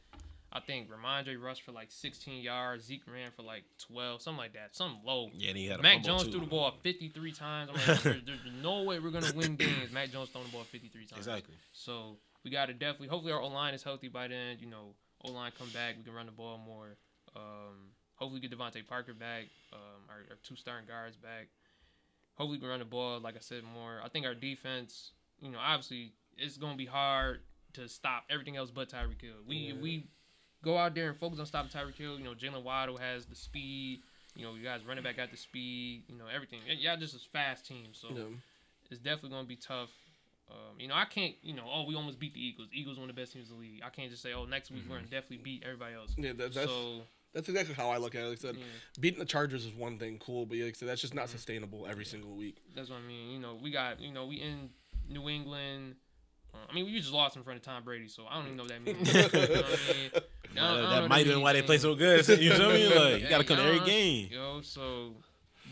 I think Rhamondre rushed for like 16 yards. Zeke ran for like 12, something like that, something low. Yeah, and he had a Mac Jones too. threw the ball 53 times. I'm like, there's, there's no way we're gonna win games. Mac Jones throwing the ball 53 times. Exactly. So we got to definitely. Hopefully our O line is healthy by then. You know, O line come back. We can run the ball more. Um, hopefully get DeVante Parker back. Um, our, our two starting guards back. Hopefully we can run the ball. Like I said, more. I think our defense. You know, obviously it's gonna be hard to stop everything else but Tyreek Hill. We if we go out there and focus on stopping Tyreek Hill. You know, Jalen Waddle has the speed. You know, you guys running back got the speed. You know, everything. Y'all just a fast team. So know, it's definitely going to be tough. Um, you know, I can't, you know, oh, we almost beat the Eagles. Eagles one of the best teams in the league. I can't just say, oh, next week we're going to definitely beat everybody else. yeah, that, that's so, that's exactly how I look at it. Like I said, yeah, beating the Chargers is one thing, cool, but like I said, that's just not Mm-hmm. sustainable every single week. that's what I mean. You know, we got, you know, we in New England. Uh, I mean, we just lost in front of Tom Brady, so I don't even know what that means. you know what I mean? I don't- I don't know that might have been why they play so good. You feel me? Like you gotta come to every don't know. game. Yo, so,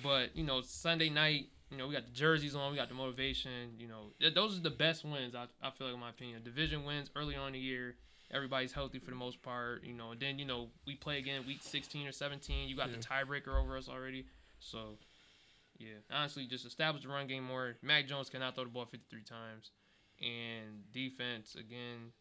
but you know, Sunday night, you know, we got the jerseys on, we got the motivation. You know, those are the best wins. I, I feel like, in my opinion, division wins early on in the year. Everybody's healthy for the most part. You know, and then you know we play again week 16 or 17. You got the tiebreaker over us already. So, yeah, honestly, just establish the run game more. Mac Jones cannot throw the ball 53 times, and defense again.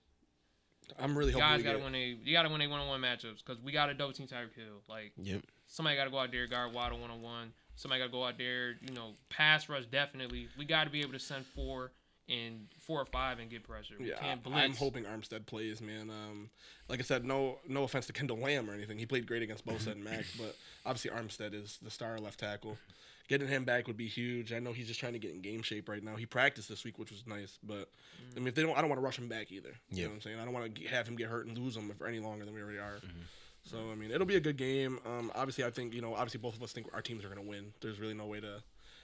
I'm really hoping Guys got to get, win a you got to win a one on one matchups because we got to double team Tyreek Hill. Like Yep. somebody got to go out there guard Waddle one on one. Somebody got to go out there, you know, pass rush definitely. We got to be able to send four and four or five and get pressure. We Yeah, can't blitz. I, am hoping Armstead plays, man. Um, like I said, no no offense to Kendall Lamm or anything. He played great against Bosa and Mack, but obviously Armstead is the star left tackle. Getting him back would be huge. I know he's just trying to get in game shape right now. He practiced this week, which was nice, but I mean, if they don't, I don't want to rush him back either. You Yeah. know what I'm saying? I don't want to have him get hurt and lose him for any longer than we already are. Mm-hmm. So I mean, it'll be a good game. Um, obviously, I think you know, obviously both of us think our teams are going to win. There's really no way to.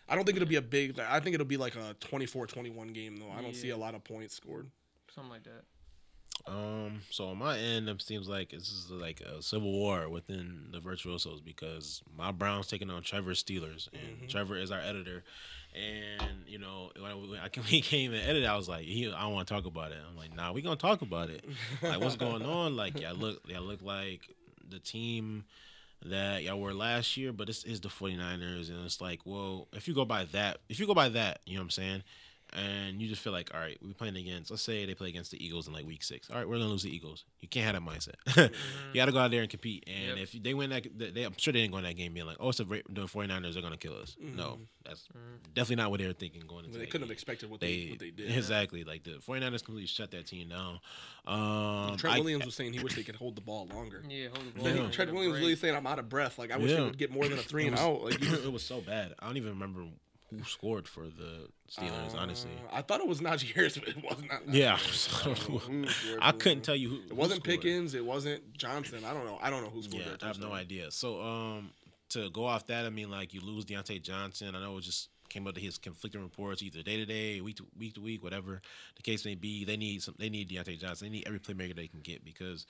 I don't think it'll be a big. I think it'll be like a 24-21 game though. I don't see a lot of points scored. something like that. Um. So on my end, it seems like this is like a civil war within the virtuosos because my Browns taking on Trevor Steelers, and Trevor is our editor. And you know, when I, when we came and edited, I was like, he, I don't want to talk about it. I'm like, nah, we gonna talk about it. Like, what's going on? Like, y'all look, y'all look like the team that y'all were last year, but this is the 49ers, and it's like, well, if you go by that, if you go by that, you know what I'm saying, and you just feel like, all right, we're playing against. Let's say they play against the Eagles in like week six. All right, we're gonna lose the Eagles. You can't have that mindset. Mm-hmm. you got to go out there and compete. And Yep. if they win that, they, I'm sure they didn't go in that game being like, oh, it's the Ra- the 49ers. They're gonna kill us. No, mm-hmm. that's mm-hmm. definitely not what they were thinking going into. They couldn't have expected what they, what they did. exactly like the 49ers completely shut that team down. Um, Trent I- Williams was saying he wished they could hold the ball longer. Yeah, hold the ball. Then he- and Trent Williams was really saying, "I'm out of breath. Like I wish Yeah. he would get more than a three It and was- out." Like it was so bad. I don't even remember who scored for the Steelers. honestly, Uh, I thought it was Najee Harris, but it was not. Najee yeah, I don't know who scored I couldn't tell you who. It wasn't Pickens. It wasn't Johnson. I don't know. I don't know who scored Yeah. I have no idea. So, um, to go off that, I mean, like you lose Diontae Johnson. I know it just came up to his conflicting reports, either day to day, week to week to week, whatever the case may be. They need some. They need Diontae Johnson. They need every playmaker they can get because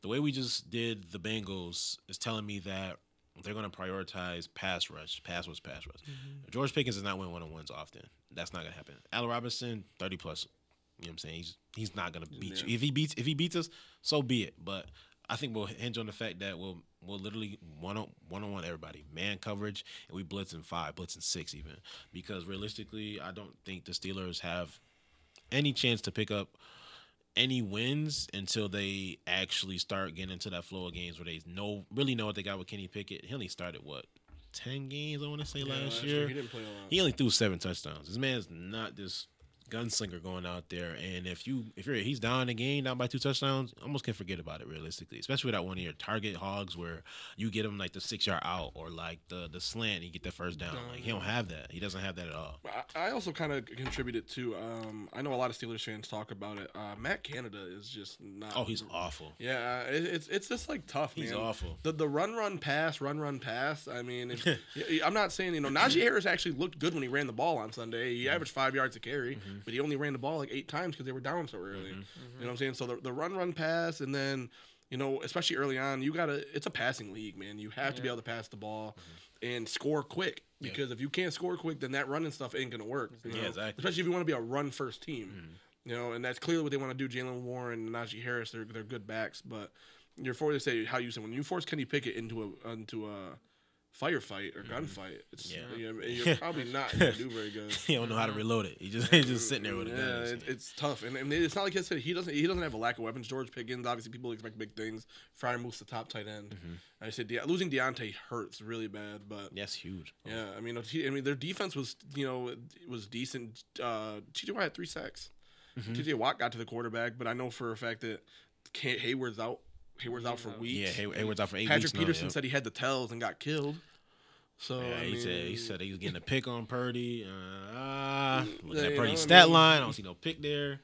the way we just did the Bengals is telling me that they're going to prioritize pass rush, pass rush, pass rush. Mm-hmm. George Pickens does not win one on ones often. That's not going to happen. Allen Robinson, thirty plus. You know what I'm saying? He's he's not going to beat you. If he beats if he beats us, so be it. But I think we'll hinge on the fact that we'll we'll literally one on one on one everybody, man coverage, and we blitz in five, blitz in six even. Because realistically, I don't think the Steelers have any chance to pick up any wins until they actually start getting into that flow of games where they know really know what they got with Kenny Pickett. He only started what ten games I want to say Yeah, last year. he didn't play a lot. He only threw seven touchdowns. This man's not this gunslinger going out there. And if you if you're he's down in the game, down by two touchdowns, almost can forget about it realistically. Especially without one of your target hogs where you get him like the six yard out or like the the slant and you get the first down. Like he don't have that. He doesn't have that at all. I- I also kind of contributed to. Um, I know a lot of Steelers fans talk about it. Uh, Matt Canada is just not. Oh, he's awful. Yeah, it, it's it's just like tough. He's man. awful. The the run run pass run run pass. I mean, if, y- I'm not saying you know Najee Harris actually looked good when he ran the ball on Sunday. He averaged five yards a carry, Mm-hmm. But he only ran the ball like eight times because they were down so early. You know what I'm saying? So the the run run pass and then. You know, especially early on, you gotta. It's a passing league, man. You have to be able to pass the ball Mm-hmm. and score quick. Because if you can't score quick, then that running stuff ain't gonna work. you Yeah, know? exactly. Mm-hmm. Especially if you want to be a run first team. You know, and that's clearly what they want to do. Jaylen Warren and Najee Harris, they're they're good backs, but you're forced to say how you said when you force Kenny Pickett into a into a firefight or gunfight, it's Mm-hmm. Yeah. you know, you're probably not gonna do very good. He don't know how to reload it. He just he's just sitting there with a Yeah, gun. it, it's tough, and, and it's not like I said he doesn't he doesn't have a lack of weapons. George Pickens, obviously, people expect big things. Freiermuth to top tight end. Mm-hmm. I said De- losing Diontae hurts really bad, but That's huge. bro. yeah, I mean, I mean, their defense was, you know, was decent. Uh, TJ Watt had three sacks. Mm-hmm. TJ Watt got to the quarterback, but I know for a fact that Heyward's out. Heyward's out for weeks. Yeah, Heyward's out for eight Patrick weeks now, Peterson yep. said he had the tells and got killed. So Yeah, I he mean, said he said he was getting a pick on Purdy. Uh, looking Yeah, at Purdy's I stat mean- line, I don't see no pick there.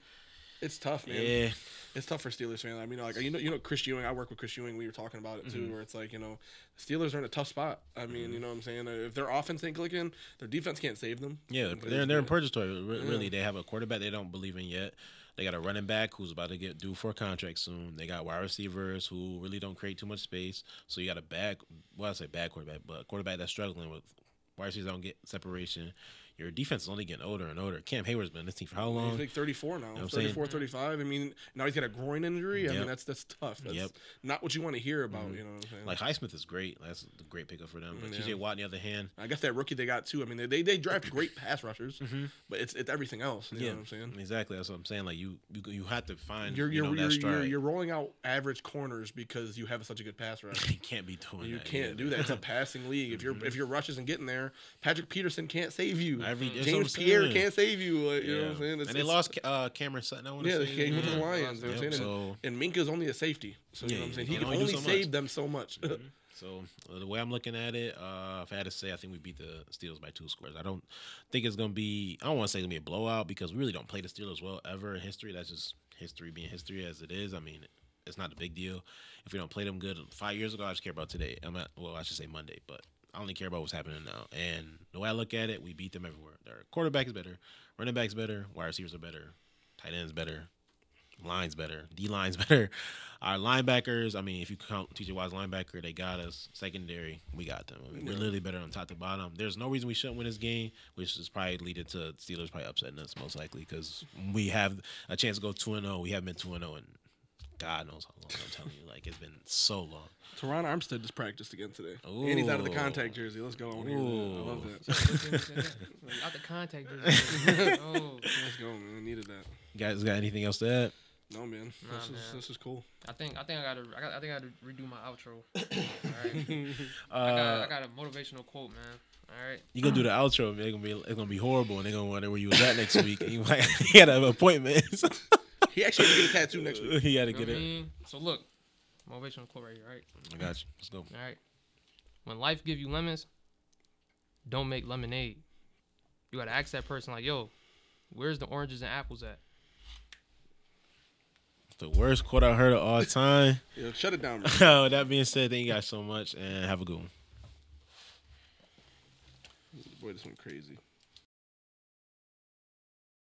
it's tough, man. Yeah, It's tough for Steelers fans. I mean, like you know, you know, Chris Ewing. I work with Chris Ewing. We were talking about it too, Mm-hmm. where it's like you know, Steelers are in a tough spot. I mean, you know what I'm saying? If their offense ain't clicking, their defense can't save them. yeah, they're they're in purgatory. Re- Really, they have a quarterback they don't believe in yet. They got a running back who's about to get due for a contract soon. They got wide receivers who really don't create too much space. So you got a bad, well, I say bad quarterback, but quarterback that's struggling with wide receivers don't get separation. Your defense is only getting older and older. Cam Heyward's been in this team for how long? He's like 34 now. what I'm 34, 35. I mean, now he's got a groin injury. I mean, that's that's tough. That's Yep. Mm-hmm. not what you want to hear about. Mm-hmm. You know what I'm saying? Like Highsmith is great. That's a great pickup for them. But mm, Yeah. TJ Watt, on the other hand, I guess that rookie they got too. I mean, they they, they draft great pass rushers, mm-hmm. but it's it's everything else. You know what I'm saying? exactly. That's what I'm saying. Like you, you, you have to find You're you you're, know, you're, you're you're rolling out average corners because you have such a good pass rush. you can't be doing that. You that. can't yeah. do that. It's a passing league. If your if mm-hmm. your rush isn't getting there, Patrick Peterson can't save you. Every- James Pierre saying. can't save you. Like, You know what I'm saying? It's- and they lost uh, Cameron Sutton. I want to Yeah, say. they came with the. Lions. You know what I'm saying? so- and, and Minkah's only a safety, so you know what I'm he saying. He can can only do only so save them so much. So uh, the way I'm looking at it, uh, if I had to say, I think we beat the Steelers by two scores. I don't think it's gonna be. I don't want to say it's gonna be a blowout because we really don't play the Steelers well ever in history. That's just history being history as it is. I mean, it's not a big deal if we don't play them good. Five years ago, I just care about today. I'm not. Well, I should say Monday, but I only care about what's happening now. And the way I look at it, we beat them everywhere. Their quarterback is better, running back's better, wide receivers are better, tight ends better, line's better, D line's better. Our linebackers, I mean, if you count TJ Watt's linebacker, they got us. Secondary, we got them. I mean, We're literally better on top to bottom. There's no reason we shouldn't win this game, which is probably leading to Steelers probably upsetting us most likely because we have a chance to go two and zero. We haven't been two and zero in God knows how long. I'm telling you, like it's been so long. Terron Armstead just practiced again today, and he's out of the contact jersey. Let's go. I, wanna that. I love that. Out the contact. jersey. oh, Let's go, man. I needed that. You guys got anything else to add? No, man. Nah, this is man. this is cool. I think I think I gotta I, got, I think I gotta redo my outro. All right. I, Uh, got, I got a motivational quote, man. All right. you gonna do the outro? Man, it's gonna be it's gonna be horrible, and they're gonna wonder where you was at next week. And you might he had an appointment. He actually had to get a tattoo next week. he had to You get what I it. mean? So look, motivational quote right here. All right. I got you. Let's go. All right. When life give you lemons, don't make lemonade. You gotta ask that person like, yo, where's the oranges and apples at? The worst quote I heard of all time. Yo, shut it down, man. Oh, that being said, thank you guys so much, and have a good one. Boy, this went crazy.